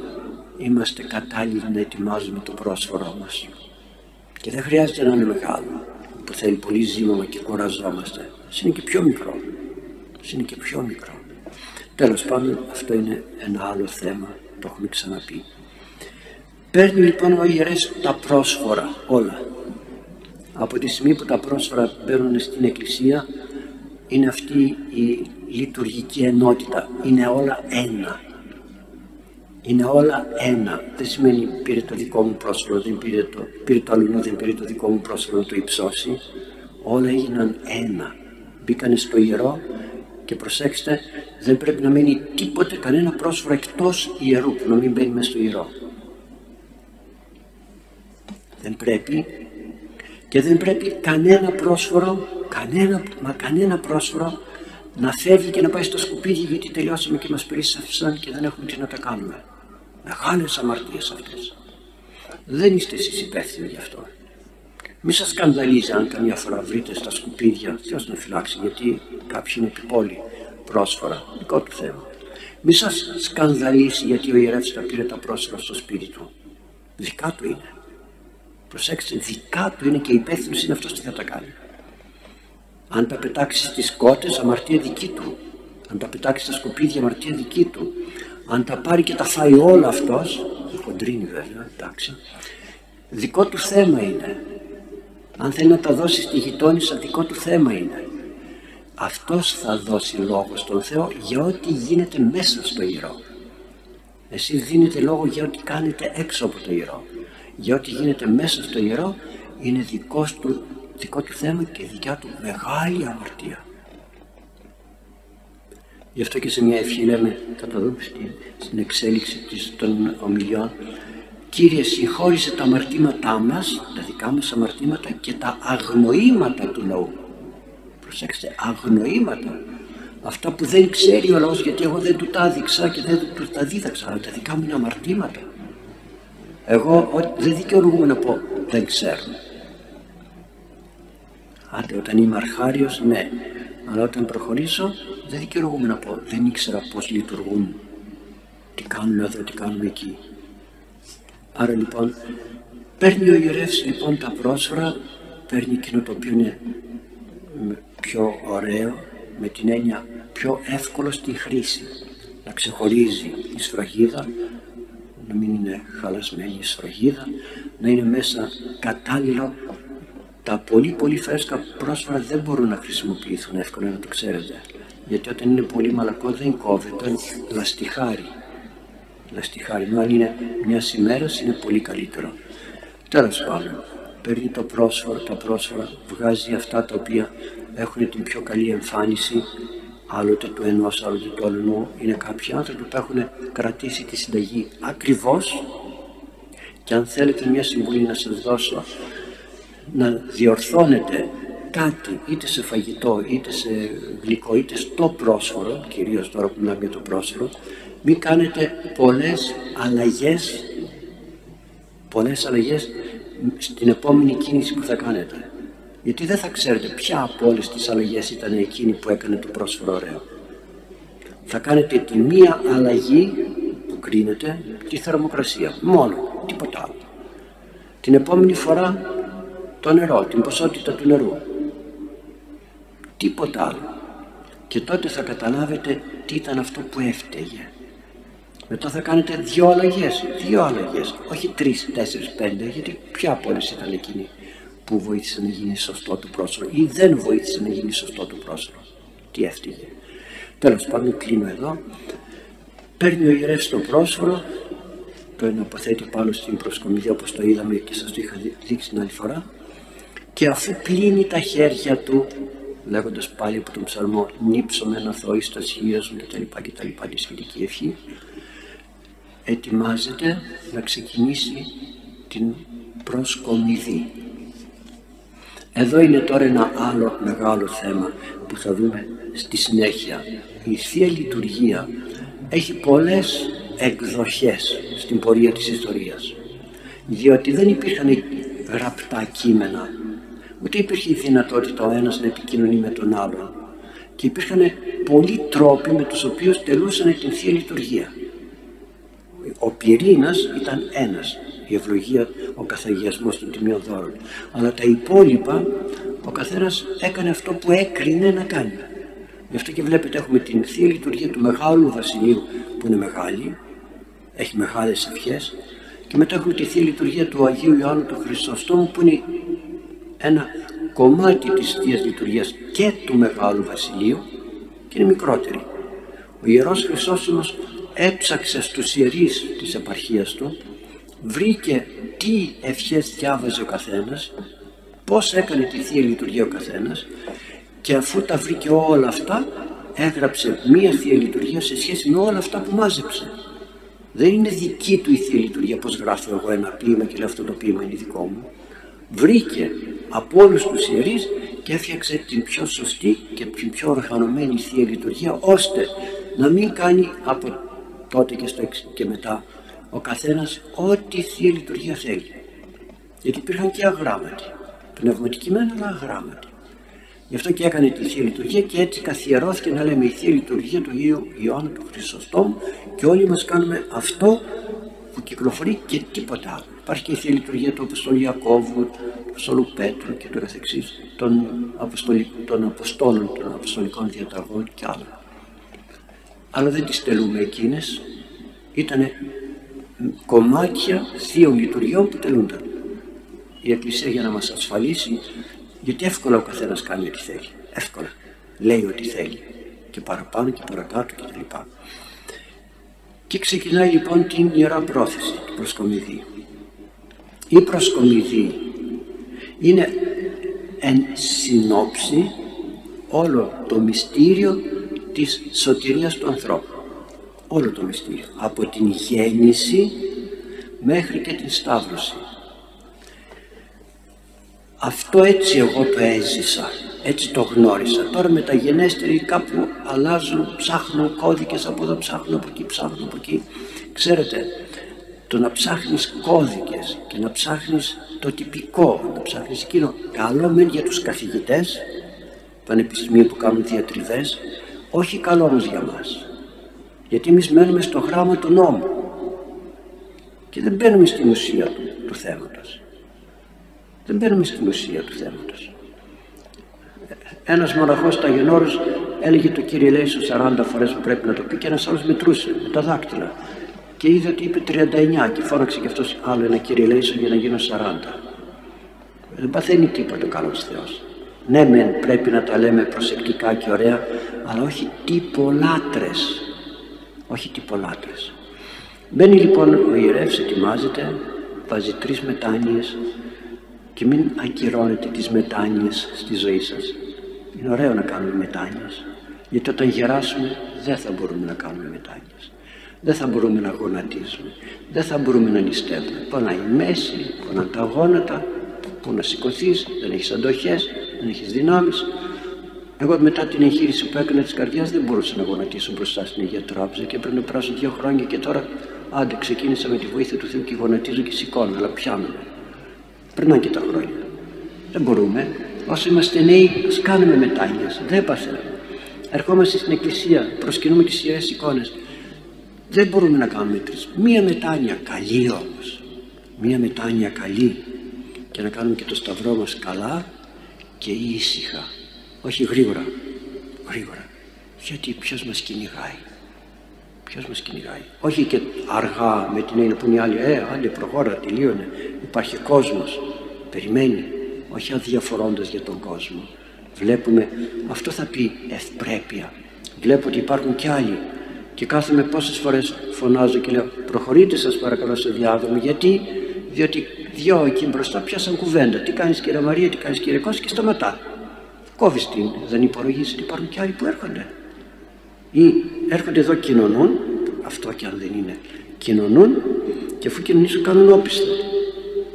είμαστε κατάλληλοι να ετοιμάζουμε το πρόσφορό μας. Και δεν χρειάζεται να είναι μεγάλο που θέλει πολύ ζήμωμα και κουραζόμαστε. Είναι και πιο μικρό. Είναι και πιο μικρό. Τέλος πάντων αυτό είναι ένα άλλο θέμα, το έχουμε ξαναπεί. Παίρνει λοιπόν ο ιερές τα πρόσφορα όλα. Από τη στιγμή που τα πρόσφορα μπαίνουν στην εκκλησία είναι αυτή η λειτουργική ενότητα. Είναι όλα ένα. Είναι όλα ένα. Δεν σημαίνει πήρε το δικό μου πρόσφορο, δεν πήρε το, πήρε το αλλού, δεν πήρε το δικό μου πρόσφορο να το υψώσει. Όλα έγιναν ένα. Μπήκανε στο ιερό και προσέξτε, δεν πρέπει να μένει τίποτε, κανένα πρόσφορο εκτός ιερού που να μην μπαίνει μέσα στο ιερό. Δεν πρέπει και δεν πρέπει κανένα πρόσφορο, κανένα, μα κανένα πρόσφορο να φεύγει και να πάει στο σκουπίδι γιατί τελειώσαμε και μας περίσσευσαν και δεν έχουμε τι να τα κάνουμε. Μεγάλες αμαρτίες αυτές. Δεν είστε εσείς υπεύθυνοι γι' αυτό. Μη σας σκανδαλίζει αν καμιά φορά βρείτε στα σκουπίδια, Θεός να φυλάξει, γιατί κάποιοι είναι επιπόλοι πρόσφορα, δικό του θέμα. Μη σας σκανδαλίσει γιατί ο ιερεύς τα πήρε τα πρόσφορα στο σπίτι του. Δικά του είναι. Προσέξτε, δικά του είναι και υπεύθυνος είναι αυτός τι θα τα κάνει. Αν τα πετάξεις στις κότες, αμαρτία δική του. Αν τα πετάξεις στα σκουπίδια, αμαρτία δική του. Αν τα πάρει και τα φάει όλα αυτός, χοντρίνει βέβαια, εντάξει, δικό του θέμα είναι. Αν θέλει να τα δώσει στη γειτόνισσα, δικό του θέμα είναι. Αυτός θα δώσει λόγο στον Θεό για ό,τι γίνεται μέσα στο ιερό. Εσείς δίνετε λόγο για ό,τι κάνετε έξω από το ιερό. Για ό,τι γίνεται μέσα στο ιερό είναι δικός του, δικό του θέμα και δικιά του μεγάλη αμαρτία. Γι' αυτό και σε μια ευχή λέμε, θα το δούμε στην, στην εξέλιξη της, των ομιλιών, Κύριε συγχώρησε τα αμαρτήματά μας, τα δικά μας αμαρτήματα και τα αγνοήματα του λαού. Προσέξτε, αγνοήματα. Αυτά που δεν ξέρει ο λαός γιατί εγώ δεν του τα έδειξα και δεν του τα δίδαξα, αλλά τα δικά μου είναι αμαρτήματα. Εγώ δεν δικαιολογούμε να πω δεν ξέρω. Άντε όταν είμαι αρχάριος ναι, αλλά όταν προχωρήσω δεν δικαιολογούμε να πω δεν ήξερα πώς λειτουργούν, τι κάνουν εδώ, τι κάνουν εκεί. Άρα λοιπόν παίρνει ο ιερεύς λοιπόν τα πρόσφαρα, παίρνει εκείνο το οποίο είναι πιο ωραίο, με την έννοια πιο εύκολο στη χρήση. Να ξεχωρίζει η σφραγίδα, να μην είναι χαλασμένη η σφραγίδα, να είναι μέσα κατάλληλο. Τα πολύ πολύ φρέσκα πρόσφαρα δεν μπορούν να χρησιμοποιηθούν εύκολα να το ξέρετε. Γιατί όταν είναι πολύ μαλακό δεν κόβεται, λαστιχάρει λαστιχάρι. αν είναι μια ημέρα είναι πολύ καλύτερο. Τέλος πάντων, παίρνει το πρόσφορο, τα πρόσφορα, βγάζει αυτά τα οποία έχουν την πιο καλή εμφάνιση, άλλοτε του ενός, άλλοτε του άλλου. Είναι κάποιοι άνθρωποι που έχουν κρατήσει τη συνταγή ακριβώς. Και αν θέλετε μια συμβουλή να σας δώσω, να διορθώνετε κάτι είτε σε φαγητό είτε σε γλυκό είτε στο πρόσφορο, κυρίως τώρα που μιλάμε για το πρόσφορο, μην κάνετε πολλές αλλαγές πολλές αλλαγές στην επόμενη κίνηση που θα κάνετε γιατί δεν θα ξέρετε ποια από όλες τις αλλαγές ήταν εκείνη που έκανε το πρόσφορο ωραίο θα κάνετε τη μία αλλαγή που κρίνετε τη θερμοκρασία. Μόνο, τίποτα άλλο. Την επόμενη φορά το νερό, την ποσότητα του νερού. Τίποτα άλλο. Και τότε θα καταλάβετε τι ήταν αυτό που έφταιγε. Μετά θα κάνετε δύο αλλαγές, δύο αλλαγές, όχι τρεις, τέσσερις, πέντε, γιατί ποια από όλες ήταν εκείνη που βοήθησε να γίνει σωστό του πρόσωπο ή δεν βοήθησε να γίνει σωστό του πρόσωπο. Τι έφτυγε. Τέλος πάντων κλείνω εδώ. Παίρνει ο ιερεύς το πρόσφορο, το εναποθέτει πάνω στην προσκομιδία όπως το είδαμε και σας το είχα δείξει την άλλη φορά και αφού πλύνει τα χέρια του λέγοντας πάλι από τον ψαλμό νύψω με ένα θόη στα σχεία μου και τα λοιπά τη σχετική ευχή. Ετοιμάζεται να ξεκινήσει την προσκομιδή. Εδώ είναι τώρα ένα άλλο μεγάλο θέμα που θα δούμε στη συνέχεια. Η Θεία Λειτουργία έχει πολλές εκδοχές στην πορεία της ιστορίας διότι δεν υπήρχαν γραπτά κείμενα ούτε υπήρχε η δυνατότητα ο ένας να επικοινωνεί με τον άλλον και υπήρχαν πολλοί τρόποι με τους οποίους τελούσαν την Θεία Λειτουργία. Ο πυρήνας ήταν ένας η ευλογία, ο καθαγιασμός των τιμίων δώρων. Αλλά τα υπόλοιπα ο καθένας έκανε αυτό που έκρινε να κάνει. Γι' αυτό και βλέπετε έχουμε την Θεία Λειτουργία του Μεγάλου Βασιλείου που είναι μεγάλη, έχει μεγάλες ευχές και μετά έχουμε τη Θεία Λειτουργία του Αγίου Ιωάννου του Χριστοστόμου που είναι ένα κομμάτι της Θείας Λειτουργίας και του Μεγάλου Βασιλείου και είναι μικρότερη. Ο Ιερός Χρυσόστομος έψαξε στους ιερείς της επαρχίας του βρήκε τι ευχές διάβαζε ο καθένας, πώς έκανε τη Θεία Λειτουργία ο καθένας και αφού τα βρήκε όλα αυτά έγραψε μία Θεία Λειτουργία σε σχέση με όλα αυτά που μάζεψε. Δεν είναι δική του η Θεία Λειτουργία πώς γράφω εγώ ένα ποίημα και λέω αυτό το ποίημα είναι δικό μου. Βρήκε από όλους τους ιερείς και έφτιαξε την πιο σωστή και την πιο οργανωμένη Θεία Λειτουργία ώστε να μην κάνει από τότε και, στο, και μετά ο καθένας ό,τι Θεία Λειτουργία θέλει. Γιατί υπήρχαν και αγράμματοι, πνευματικοί μεν αλλά αγράμματοι. Γι' αυτό και έκανε τη Θεία Λειτουργία και έτσι καθιερώθηκε να λέμε η Θεία Λειτουργία του Ιου Ιωάννου του Χρυσοστόμου και όλοι μας κάνουμε αυτό που κυκλοφορεί και τίποτα άλλο. Υπάρχει και η Θεία Λειτουργία του Αποστολού Ιακώβου, του Αποστολού Πέτρου και του καθεξής, των, των Αποστόλων, των Αποστολικών Διαταγών και άλλα. Αλλά δεν τις τελούμε εκείνες, ήταν κομμάτια θείων λειτουργιών που τελούνταν. Η Εκκλησία για να μας ασφαλίσει, γιατί εύκολα ο καθένας κάνει ό,τι θέλει. Εύκολα. Λέει ό,τι θέλει. Και παραπάνω και παρακάτω και τα λοιπά. Και ξεκινάει λοιπόν την Ιερά Πρόθεση του προσκομιδή. Η προσκομιδή είναι εν συνόψη όλο το μυστήριο της σωτηρίας του ανθρώπου. Όλο το μυστήριο. Από την γέννηση μέχρι και την Σταύρωση. Αυτό έτσι εγώ το έζησα έτσι το γνώρισα. Τώρα μεταγενέστεροι κάπου αλλάζουν ψάχνουν κώδικες από εδώ ψάχνουν από εκεί ψάχνουν από εκεί. Ξέρετε το να ψάχνεις κώδικες και να ψάχνεις το τυπικό να ψάχνεις εκείνο καλό μεν για τους καθηγητές πανεπιστημίου που κάνουν διατριβές όχι καλό όμως για μας γιατί εμείς μένουμε στο γράμμα του νόμου και δεν μπαίνουμε στην ουσία του, του θέματος. Δεν μπαίνουμε στην ουσία του θέματος. Ένας μοναχός Ταγενόρος έλεγε το Κύριε Λέησο 40 φορές που πρέπει να το πει και ένας άλλος μετρούσε με τα δάκτυλα και είδε ότι είπε 39 και φώναξε και αυτός άλλο ένα Κύριε Λέησο για να γίνω 40. Δεν παθαίνει τίποτα ο καλός Θεός. Ναι μεν πρέπει να τα λέμε προσεκτικά και ωραία αλλά όχι τυπολάτρες όχι τυπολάτρες. Μπαίνει λοιπόν ο ιερεύς, ετοιμάζεται, βάζει τρεις μετάνοιες και μην ακυρώνετε τις μετάνοιες στη ζωή σας. Είναι ωραίο να κάνουμε μετάνοιες, γιατί όταν γεράσουμε δεν θα μπορούμε να κάνουμε μετάνοιες. Δεν θα μπορούμε να γονατίζουμε, δεν θα μπορούμε να νηστεύουμε. Πονάει η μέση, πονάει τα γόνατα, που να σηκωθείς, δεν έχεις αντοχές, δεν έχεις δυνάμεις, εγώ μετά την εγχείρηση που έκανα της καρδιάς δεν μπορούσα να γονατίσω μπροστά στην Αγία Τράπεζα και πριν να περάσω δύο χρόνια και τώρα άντε ξεκίνησα με τη βοήθεια του Θεού και γονατίζω και σηκώνω, αλλά πιάνω. Περνάνε και τα χρόνια. Δεν μπορούμε. Όσο είμαστε νέοι, ας κάνουμε μετάνοιε. Δεν παθαίνουμε. Ερχόμαστε στην εκκλησία, προσκυνούμε τις ιερές εικόνες. Δεν μπορούμε να κάνουμε τρεις. Μία μετάνοια καλή όμως. Μία μετάνοια καλή και να κάνουμε και το σταυρό μας καλά και ήσυχα. Όχι γρήγορα. Γρήγορα. Γιατί ποιος μας κυνηγάει; Ποιος μας κυνηγάει; Όχι και αργά με την έννοια που είναι οι άλλοι. Ε, άλλοι προχώρα, τελείωνε. Υπάρχει κόσμος. Περιμένει. Όχι αδιαφορώντας για τον κόσμο. Βλέπουμε, αυτό θα πει ευπρέπεια. Βλέπω ότι υπάρχουν κι άλλοι και κάθομαι πόσες φορές φωνάζω και λέω προχωρείτε σας παρακαλώ στο διάδρομο γιατί; Διότι δυο εκεί μπροστά πιάσαν κουβέντα. Τι κάνεις κύριε Μαρία, τι κάνεις κύριε Κώστα και σταματά. Κόβεις την, δεν υπολογίζεις ότι υπάρχουν και άλλοι που έρχονται. Ή έρχονται εδώ κοινωνούν αυτό και αν δεν είναι κοινωνούν και αφού κοινωνήσουν κάνουν όπισθεν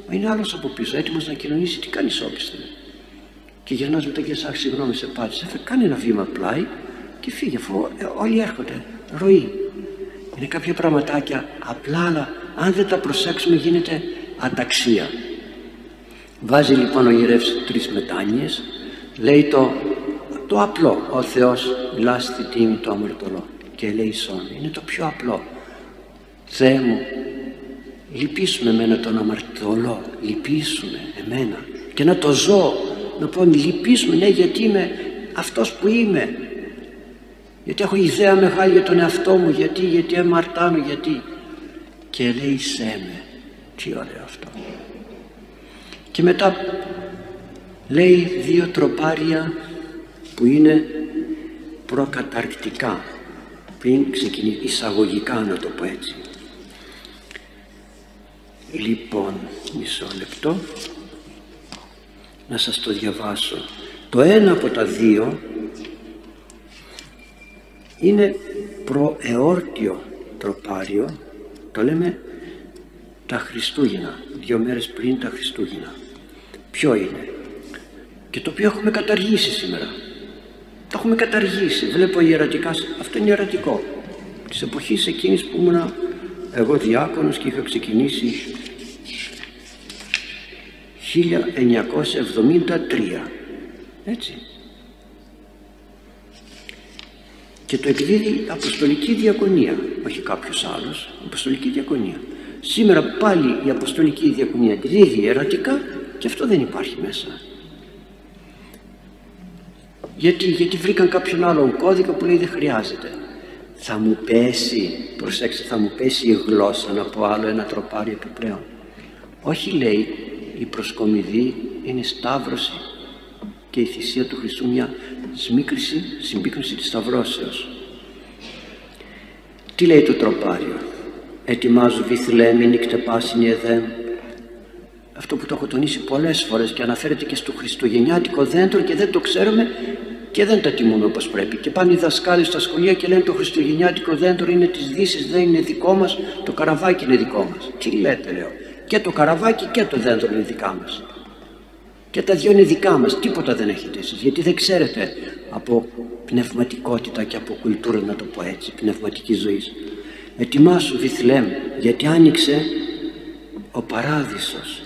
Μα είναι άλλος από πίσω έτοιμος να κοινωνήσει τι κάνεις όπισθεν και γυρνάς μετά και σ' συγγνώμη σε πάτησες κάνει ένα βήμα πλάι και φύγει αφού ε, όλοι έρχονται. Ροή. Είναι κάποια πραγματάκια απλά αλλά αν δεν τα προσέξουμε γίνεται αταξία βάζει λοιπόν ο ιερεύς τρεις μετάνοιες. Λέει το, το απλό. Ο Θεός μιλά στη τίμη του αμαρτωλό και λέει σόν είναι το πιο απλό Θεέ μου λυπήσουμε εμένα τον αμαρτωλό. Λυπήσουμε εμένα. Και να το ζω να πω λυπήσουμε ναι γιατί είμαι αυτός που είμαι γιατί έχω ιδέα μεγάλη για τον εαυτό μου γιατί, γιατί αμαρτάνω γιατί. Και λέει σε με τι ωραίο αυτό και μετά λέει δύο τροπάρια που είναι προκαταρκτικά πριν ξεκινήσει εισαγωγικά να το πω έτσι. Λοιπόν μισό λεπτό. Να σας το διαβάσω. Το ένα από τα δύο είναι προεόρτιο τροπάριο. Το λέμε τα Χριστούγεννα δύο μέρες πριν τα Χριστούγεννα. Ποιο είναι; Και το οποίο έχουμε καταργήσει σήμερα. Το έχουμε καταργήσει. Βλέπω ιερατικάς. Αυτό είναι ιερατικό. Της εποχής εκείνης που ήμουν εγώ διάκονος και είχα ξεκινήσει 1973 έτσι και το εκδίδει Αποστολική Διακονία όχι κάποιος άλλος Αποστολική Διακονία. Σήμερα πάλι η Αποστολική Διακονία εκδίδει ερωτικά και αυτό δεν υπάρχει μέσα. Γιατί, γιατί βρήκαν κάποιον άλλον κώδικα που λέει δεν χρειάζεται θα μου πέσει προσέξτε θα μου πέσει η γλώσσα να πω άλλο ένα τροπάρι επιπλέον όχι λέει η προσκομιδή είναι σταύρωση και η θυσία του Χριστού μια σμίκριση, συμπίκριση της σταυρώσεως. Τι λέει το τροπάριο; Ετοιμάζω βυθλέμι νύκτε πάσινη εδέμ. Αυτό που το έχω τονίσει πολλές φορές και αναφέρεται και στο χριστουγεννιάτικο δέντρο και δεν το ξέρουμε και δεν τα τιμούμε όπως πρέπει. Και πάνε οι δασκάλοι στα σχολεία και λένε το χριστουγεννιάτικο δέντρο είναι της Δύσης, δεν είναι δικό μας, το καραβάκι είναι δικό μας. Τι λέτε λέω. Και το καραβάκι και το δέντρο είναι δικά μας και τα δυο είναι δικά μας. Τίποτα δεν έχετε εσείς γιατί δεν ξέρετε από πνευματικότητα και από κουλτούρα να το πω έτσι πνευματική ζωή. Ετοιμάσου Βιθλέμ γιατί άνοιξε ο παράδεισος.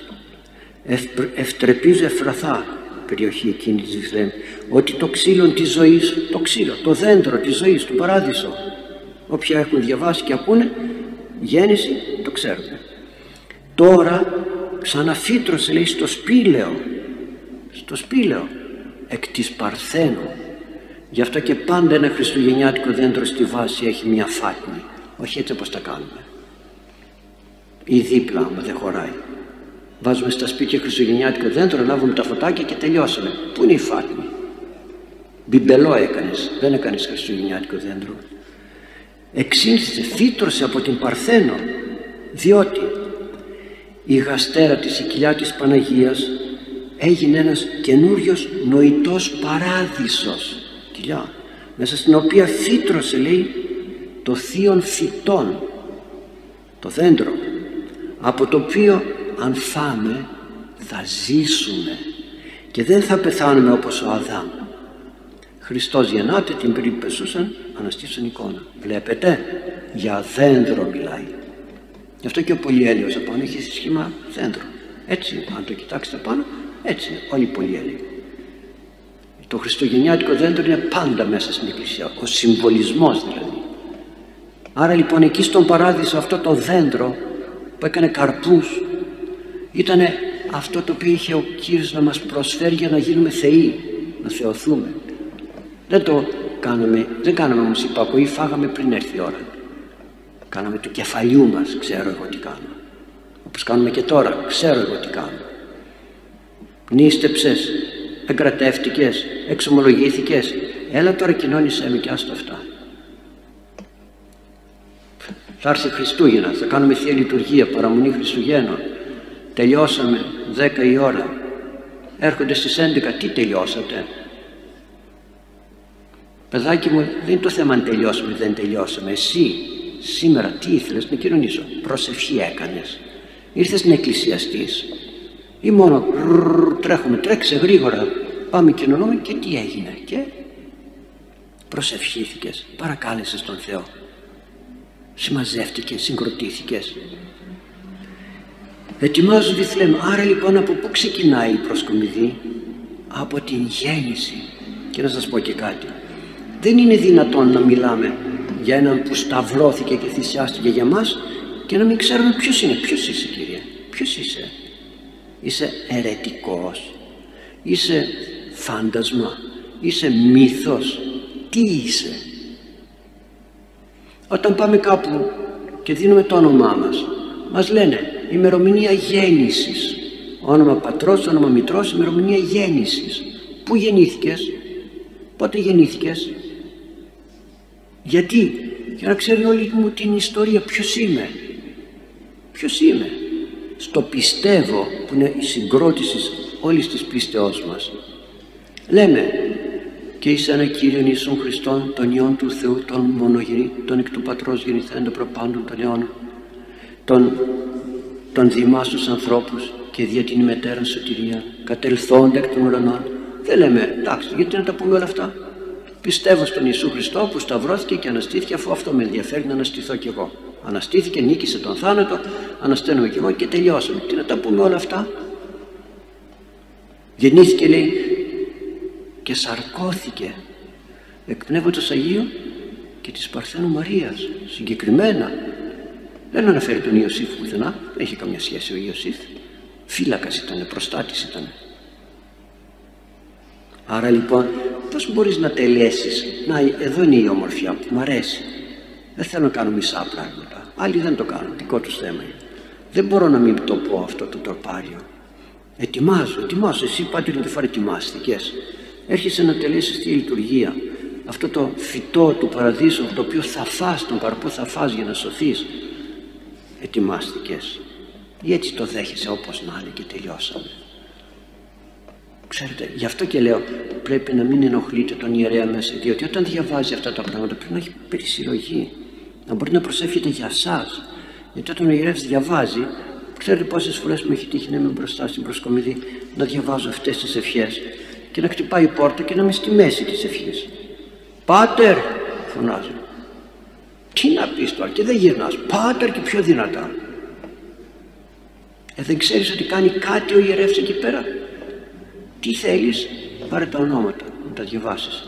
Ευτρεπίζω εφραθά περιοχή εκείνη της Βιθλέμ ότι το ξύλο της ζωής το ξύλο, το δέντρο της ζωής του παράδεισο όποια έχουν διαβάσει και ακούνε γέννηση το ξέρουμε. Τώρα ξαναφύτρωσε λέει στο σπήλαιο στο σπήλαιο εκ της Παρθένου. Γι' αυτό και πάντα ένα χριστουγεννιάτικο δέντρο στη βάση έχει μια φάτνη. Όχι έτσι όπως τα κάνουμε. Ή δίπλα άμα δεν χωράει. Βάζουμε στα σπίτια χριστουγεννιάτικο δέντρο λάβουμε τα φωτάκια και τελειώσαμε. Πού είναι η φάτνη; Μπιμπελό έκανες. Δεν έκανες χριστουγεννιάτικο δέντρο. Εξήλθε, φύτρωσε από την Παρθένο. Διότι η γαστέρα της η κοιλιά της Παναγίας έγινε ένας καινούριος νοητός παράδεισος. Κοιλιά μέσα στην οποία φύτρωσε λέει το θείον φυτών το δέντρο από το οποίο αν φάμε θα ζήσουμε και δεν θα πεθάνουμε όπως ο Αδάμ. Χριστός γεννάται την πριν πεσούσαν αναστήσαν εικόνα. Βλέπετε για δέντρο μιλάει. Γι' αυτό και ο Πολυέλιος απάνω έχει σχήμα δέντρο έτσι αν το κοιτάξετε πάνω έτσι όλοι οι πολυέλοι. Το χριστουγεννιάτικο δέντρο είναι πάντα μέσα στην εκκλησία, ο συμβολισμός δηλαδή. Άρα λοιπόν εκεί στον παράδεισο αυτό το δέντρο που έκανε καρπούς ήταν αυτό το οποίο είχε ο Κύριος να μας προσφέρει για να γίνουμε θεοί, να θεωθούμε. Δεν το κάναμε, δεν κάναμε όμως υπακοή, φάγαμε πριν έρθει η ώρα. Κάναμε του κεφαλιού μας, ξέρω εγώ τι κάνω. Όπως κάνουμε και τώρα, ξέρω εγώ τι κάνω. Νίστεψες, εγκρατεύτηκες, εξομολογήθηκες. Έλα τώρα κοινώνησέ με και άστο αυτά. Θα έρθει Χριστούγεννα, θα κάνουμε Θεία Λειτουργία, παραμονή Χριστουγέννων. Τελειώσαμε 10 η ώρα. Έρχονται στις 11, τι τελειώσατε; Παιδάκι μου, δεν είναι το θέμα αν τελειώσαμε ή δεν τελειώσαμε. Εσύ σήμερα τι ήθελες να κοινωνήσω; Προσευχή έκανες. Ήρθες να εκκλησιαστείς. Ή μόνο τρέχουμε, τρέξε γρήγορα. Πάμε κοινωνούμε και τι έγινε. Και προσευχήθηκες, παρακάλεσες τον Θεό. Συμμαζεύτηκες, συγκροτήθηκες. Ετοιμάζω τη θλέμμα. Άρα λοιπόν από πού ξεκινάει η προσκομιδή. Από την γέννηση. Και να σας πω και κάτι. Δεν είναι δυνατόν να μιλάμε για έναν που σταυρώθηκε και θυσιάστηκε για μας και να μην ξέρουμε ποιος είναι. Ποιος είσαι Κύριε. Ποιος είσαι. Είσαι ερετικός. Είσαι φάντασμα. Είσαι μύθος. Τι είσαι; Όταν πάμε κάπου και δίνουμε το όνομά μας μας λένε ημερομηνία γέννησης όνομα πατρός, όνομα μητρός, ημερομηνία γέννησης πού γεννήθηκες; Πότε γεννήθηκες; Γιατί; Για να ξέρει όλη μου την ιστορία ποιος είμαι; Ποιος είμαι; Στο πιστεύω που είναι η συγκρότηση όλης της πίστεώς μας. Λέμε και εις ένα Κύριον Ιησούν Χριστόν τον Υιόν του Θεού τον μονογενή τον εκ του Πατρός γεννηθέντο προπάντων των αιώνων τον, τον δημά στους ανθρώπους και δια την ημετέραν σωτηρία κατελθόντα εκ των ουρανών δεν λέμε εντάξει γιατί να τα πούμε όλα αυτά; Πιστεύω στον Ιησού Χριστό που σταυρώθηκε και αναστήθηκε αφού αυτό με ενδιαφέρει να αναστηθώ κι εγώ. Αναστήθηκε, νίκησε τον θάνατο ανασταίνομαι κι εγώ και τελειώσαμε. Τι να τα πούμε όλα αυτά; Γεννήθηκε λέει και σαρκώθηκε εκ Πνεύματος Αγίου και της Παρθένου Μαρίας συγκεκριμένα. Δεν αναφέρει τον Ιωσήφ πουθενά δεν έχει καμιά σχέση ο Ιωσήφ. Φύλακας ήταν, προστάτης ήταν άρα λοιπόν πως μπορείς να τελέσεις να εδώ είναι η ομορφιά που μου αρέσει. Δεν θέλω να κάνω μισά πράγματα. Άλλοι δεν το κάνουν, δικό τους θέμα είναι. Δεν μπορώ να μην το πω αυτό το τροπάριο. Ετοιμάζω, ετοιμάζω. Εσύ πάτε να τη φορά ετοιμάστηκες έρχεσαι να τελέσεις τη λειτουργία. Αυτό το φυτό του παραδείσου το οποίο θα φας τον καρπό θα φας για να σωθείς. Ετοιμάστηκες ή έτσι το δέχεσαι όπως να είναι και τελειώσαμε ξέρετε γι' αυτό και λέω πρέπει να μην ενοχλείτε τον ιερέα μέσα διότι όταν διαβάζει αυτά τα πράγματα πρέπει να έχει περισυλλογή να μπορεί να προσεύχεται για σας. Γιατί όταν ο ιερεύς διαβάζει ξέρετε πόσες φορές μου έχει τύχει να είμαι μπροστά στην προσκομιδή να διαβάζω αυτές τις ευχές και να χτυπάει η πόρτα και να είμαι στη μέση της ευχής. Πάτερ φωνάζω. Τι να πεις τώρα και δεν γυρνάς Πάτερ και πιο δυνατά ε, δεν ξέρεις ότι κάνει κάτι ο ιερεύς εκεί πέρα τι θέλεις πάρε τα ονόματα να τα διαβάσεις.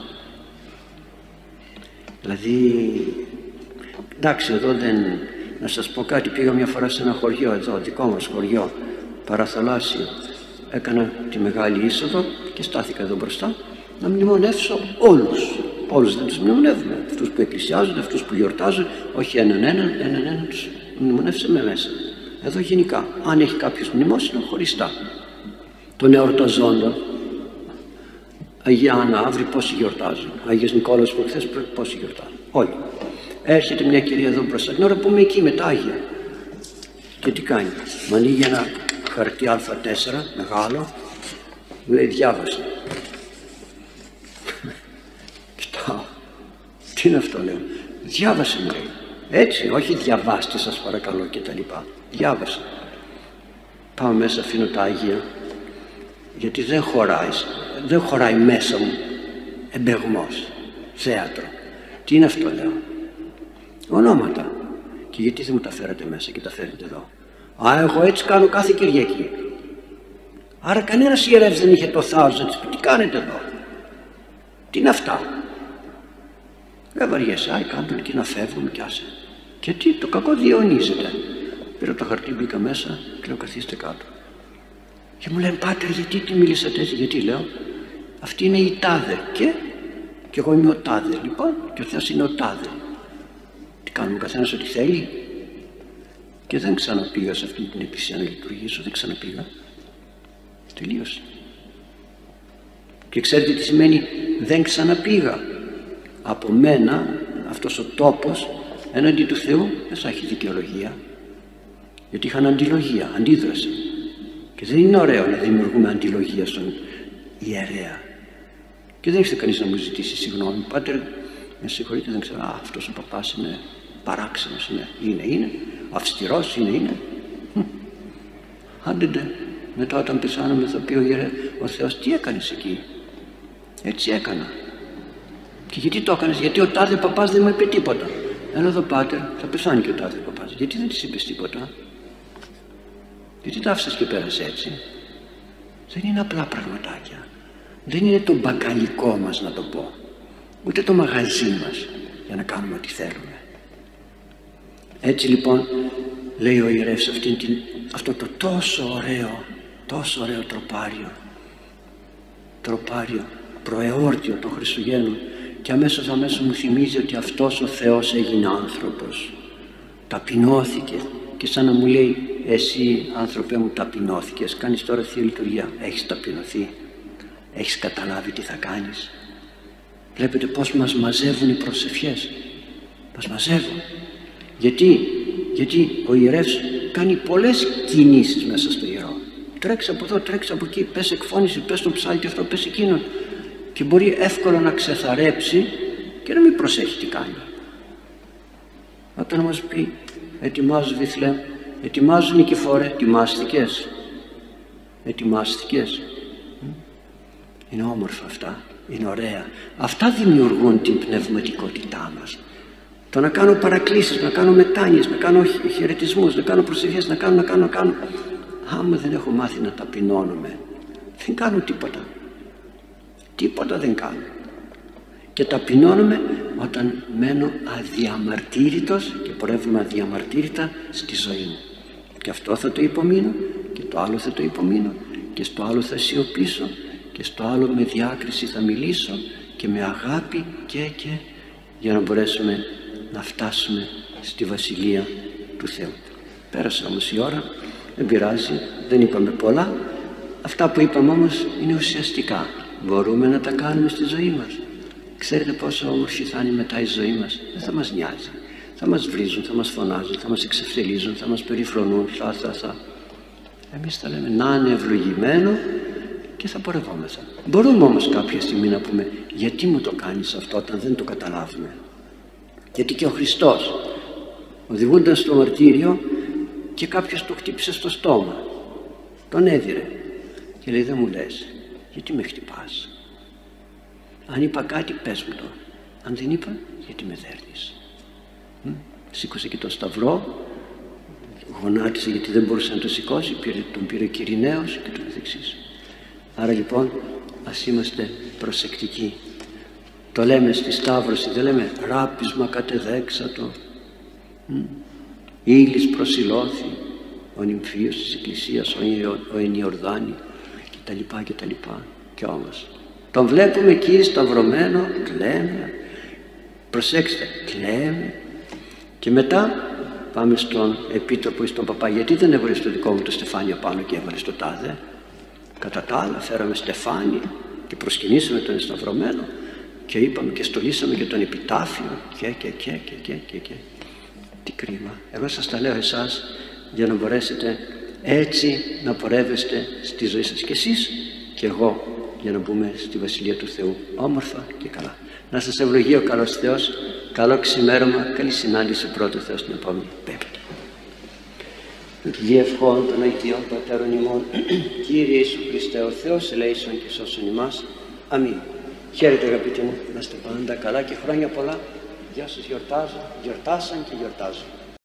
Δηλαδή εντάξει εδώ δεν να σας πω κάτι πήγα μια φορά σε ένα χωριό εδώ δικό μας χωριό παραθαλάσσιο. Έκανα τη μεγάλη είσοδο και στάθηκα εδώ μπροστά να μνημονεύσω όλους. Όλους δεν τους μνημονεύουμε. Αυτούς που εκκλησιάζονται, αυτούς που γιορτάζουν όχι έναν έναν, έναν έναν τους μνημονεύσαμε μέσα. Εδώ γενικά αν έχει κάποιος μνημόσυνο χωριστά των εορταζόντων Αγία Άννα αύριο πόσοι γιορτάζουν. Αγίας Νικόλαος που χθες πόσοι γιορτάζουν όλοι. Έρχεται μια κυρία εδώ μπροστά. Την ώρα που είμαι εκεί με τα Άγια. Και τι κάνει. Μου ανοίγει ένα χαρτί α4 μεγάλο. Λέει διάβασε κοιτάω. Τι είναι αυτό λέω. Διάβασε μου λέει. Έτσι όχι διαβάστε σας παρακαλώ και τα λοιπά. Διάβασε πάω μέσα αφήνω τα Άγια γιατί δεν χωράει δεν χωράει μέσα μου εμπεγμός θέατρο τι είναι αυτό λέω; Ονόματα και γιατί δεν μου τα φέρατε μέσα και τα φέρετε εδώ; Α, εγώ έτσι κάνω κάθε Κυριακή. Άρα κανένας ιερεύς δεν είχε το θάρρος να πει τι κάνετε εδώ; Τι είναι αυτά; Δεν βαριέσαι, άι κάντε και να φεύγουμε κι άσε. Και τι, το κακό διαιωνίζεται. Πήρα το χαρτί, μπήκα μέσα και λέω καθίστε κάτω. Και μου λένε πάτερ γιατί τι μίλησατε έτσι, γιατί λέω. Αυτή είναι η τάδε και, και εγώ είμαι ο τάδε λοιπόν και ο Θεός είναι ο τάδε. Τι κάνουμε καθένας ό,τι θέλει. Και δεν ξαναπήγα σε αυτή την εκκλησία να λειτουργήσω, δεν ξαναπήγα. Τελείωσε. Και ξέρετε τι σημαίνει δεν ξαναπήγα. Από μένα αυτός ο τόπος έναντι του Θεού δεν θα έχει δικαιολογία. Γιατί είχαν αντιλογία, αντίδραση. Και δεν είναι ωραίο να δημιουργούμε αντιλογία στον ιερέα. Και δεν έρχεται κανείς να μου ζητήσει συγγνώμη. Πάτερ, με συγχωρείτε, δεν ξέρω. Α, αυτός ο παπάς είναι παράξενος. Είναι, είναι, είναι. Αυστηρός είναι, είναι. Άντε, μετά όταν πεθάνουμε θα πει ο, ιερέα, ο Θεός τι έκανες εκεί; Έτσι έκανα. Και γιατί το έκανες, γιατί ο τάδε παπάς δεν μου είπε τίποτα. Έλα εδώ πάτερ, θα πεθάνει και ο τάδε παπάς. Γιατί δεν της είπες τίποτα; Γιατί τα άφησες και πέρασε έτσι. Δεν είναι απλά πραγματάκια. Δεν είναι το μπακαλικό μας να το πω. Ούτε το μαγαζί μας για να κάνουμε ό,τι θέλουμε. Έτσι λοιπόν λέει ο ιερεύς αυτή, αυτό το τόσο ωραίο, τόσο ωραίο τροπάριο, τροπάριο, προεόρτιο των Χριστουγέννων και αμέσως αμέσως μου θυμίζει ότι αυτός ο Θεός έγινε άνθρωπος. Ταπεινώθηκε και σαν να μου λέει εσύ άνθρωπε μου ταπεινώθηκες, κάνεις τώρα Θεία Λειτουργία, έχεις ταπεινωθεί, έχεις καταλάβει τι θα κάνεις. Βλέπετε πώς μας μαζεύουν οι προσευχές, μας μαζεύουν. Γιατί, γιατί ο ιερεύς κάνει πολλές κινήσεις μέσα στο ιερό. Τρέξει από εδώ, τρέξει από εκεί, πες εκφώνηση, πες το ψάλτη αυτό, πες εκείνον. Και μπορεί εύκολα να ξεθαρέψει και να μην προσέχει τι κάνει. Όταν μας πει ετοιμάζω Βιθλέμ ετοιμάζω Νικηφόρε ετοιμάστηκες. Ετοιμάστηκες. Είναι όμορφα αυτά. Είναι ωραία. Αυτά δημιουργούν την πνευματικότητά μας. Το να κάνω παρακλήσεις, να κάνω μετάνοιες, να κάνω χαιρετισμούς, να κάνω προσευχές, να κάνω, να κάνω, να κάνω. Άμα δεν έχω μάθει να ταπεινώνομαι, δεν κάνω τίποτα. Τίποτα δεν κάνω. Και ταπεινώνομαι όταν μένω αδιαμαρτύρητος και πορεύομαι αδιαμαρτύρητα στη ζωή μου και αυτό θα το υπομείνω και το άλλο θα το υπομείνω και στο άλλο θα σιωπήσω και στο άλλο με διάκριση θα μιλήσω και με αγάπη και και για να μπορέσουμε να φτάσουμε στη Βασιλεία του Θεού πέρασε όμως η ώρα δεν πειράζει δεν είπαμε πολλά αυτά που είπαμε όμως είναι ουσιαστικά μπορούμε να τα κάνουμε στη ζωή μας Ξέρετε πόσο όμορφη θα είναι μετά η ζωή μας. Δεν θα μας νοιάζει. Θα μας βρίζουν, θα μας φωνάζουν, θα μας εξευθελίζουν, θα μας περιφρονούν, θα, θα, θα. Εμείς θα λέμε να είναι ευλογημένο και θα πορευόμεθα. Μπορούμε όμως κάποια στιγμή να πούμε γιατί μου το κάνεις αυτό όταν δεν το καταλάβουμε. Γιατί και ο Χριστός οδηγούνταν στο μαρτύριο και κάποιος το χτύπησε στο στόμα. Τον έδιρε και λέει δεν μου λες γιατί με χτυπάς; Αν είπα κάτι πες μου το. Αν δεν είπα γιατί με δέρνεις; Σήκωσε και το σταυρό γονάτισε γιατί δεν μπορούσε να το σηκώσει πήρε, τον πήρε Κυριναίος και το καθεξής. Άρα λοιπόν ας είμαστε προσεκτικοί. Το λέμε στη Σταύρωση, δεν λέμε ράπισμα κατεδέξατο, ύλης προσιλώθη, ο νυμφίος της Εκκλησίας, ο Ενιορδάνη κτλ. λοιπά Και όμως τον βλέπουμε εκεί σταυρωμένο, κλαίμε. Προσέξτε, κλαίμε. Και μετά πάμε στον επίτροπο ή στον παπά. Γιατί δεν έβαλες το δικό μου το στεφάνιο πάνω και έβαλες το τάδε. Κατά τα άλλα φέραμε στεφάνι και προσκυνήσαμε τον σταυρωμένο και είπαμε και στολίσαμε και τον επιτάφιο και και και και και και και. Τι κρίμα. Εγώ σας τα λέω εσάς για να μπορέσετε έτσι να πορεύεστε στη ζωή σας. Και εσείς και εγώ για να μπούμε στη Βασιλεία του Θεού όμορφα και καλά. Να σας ευλογεί ο καλός Θεός, καλό ξημέρωμα, καλή συνάντηση πρώτο Θεός στην επόμενη Πέμπτη. Διευχών των Αγίων Πατέρων ημών, Κύριε Ιησού Χριστέ ο Θεός, ελέησον και σώσον ημάς. Αμήν. Χαίρετε αγαπητοί μου, να είστε πάντα καλά και χρόνια πολλά. Γεια σας γιορτάζω, γιορτάσαν και γιορτάζω.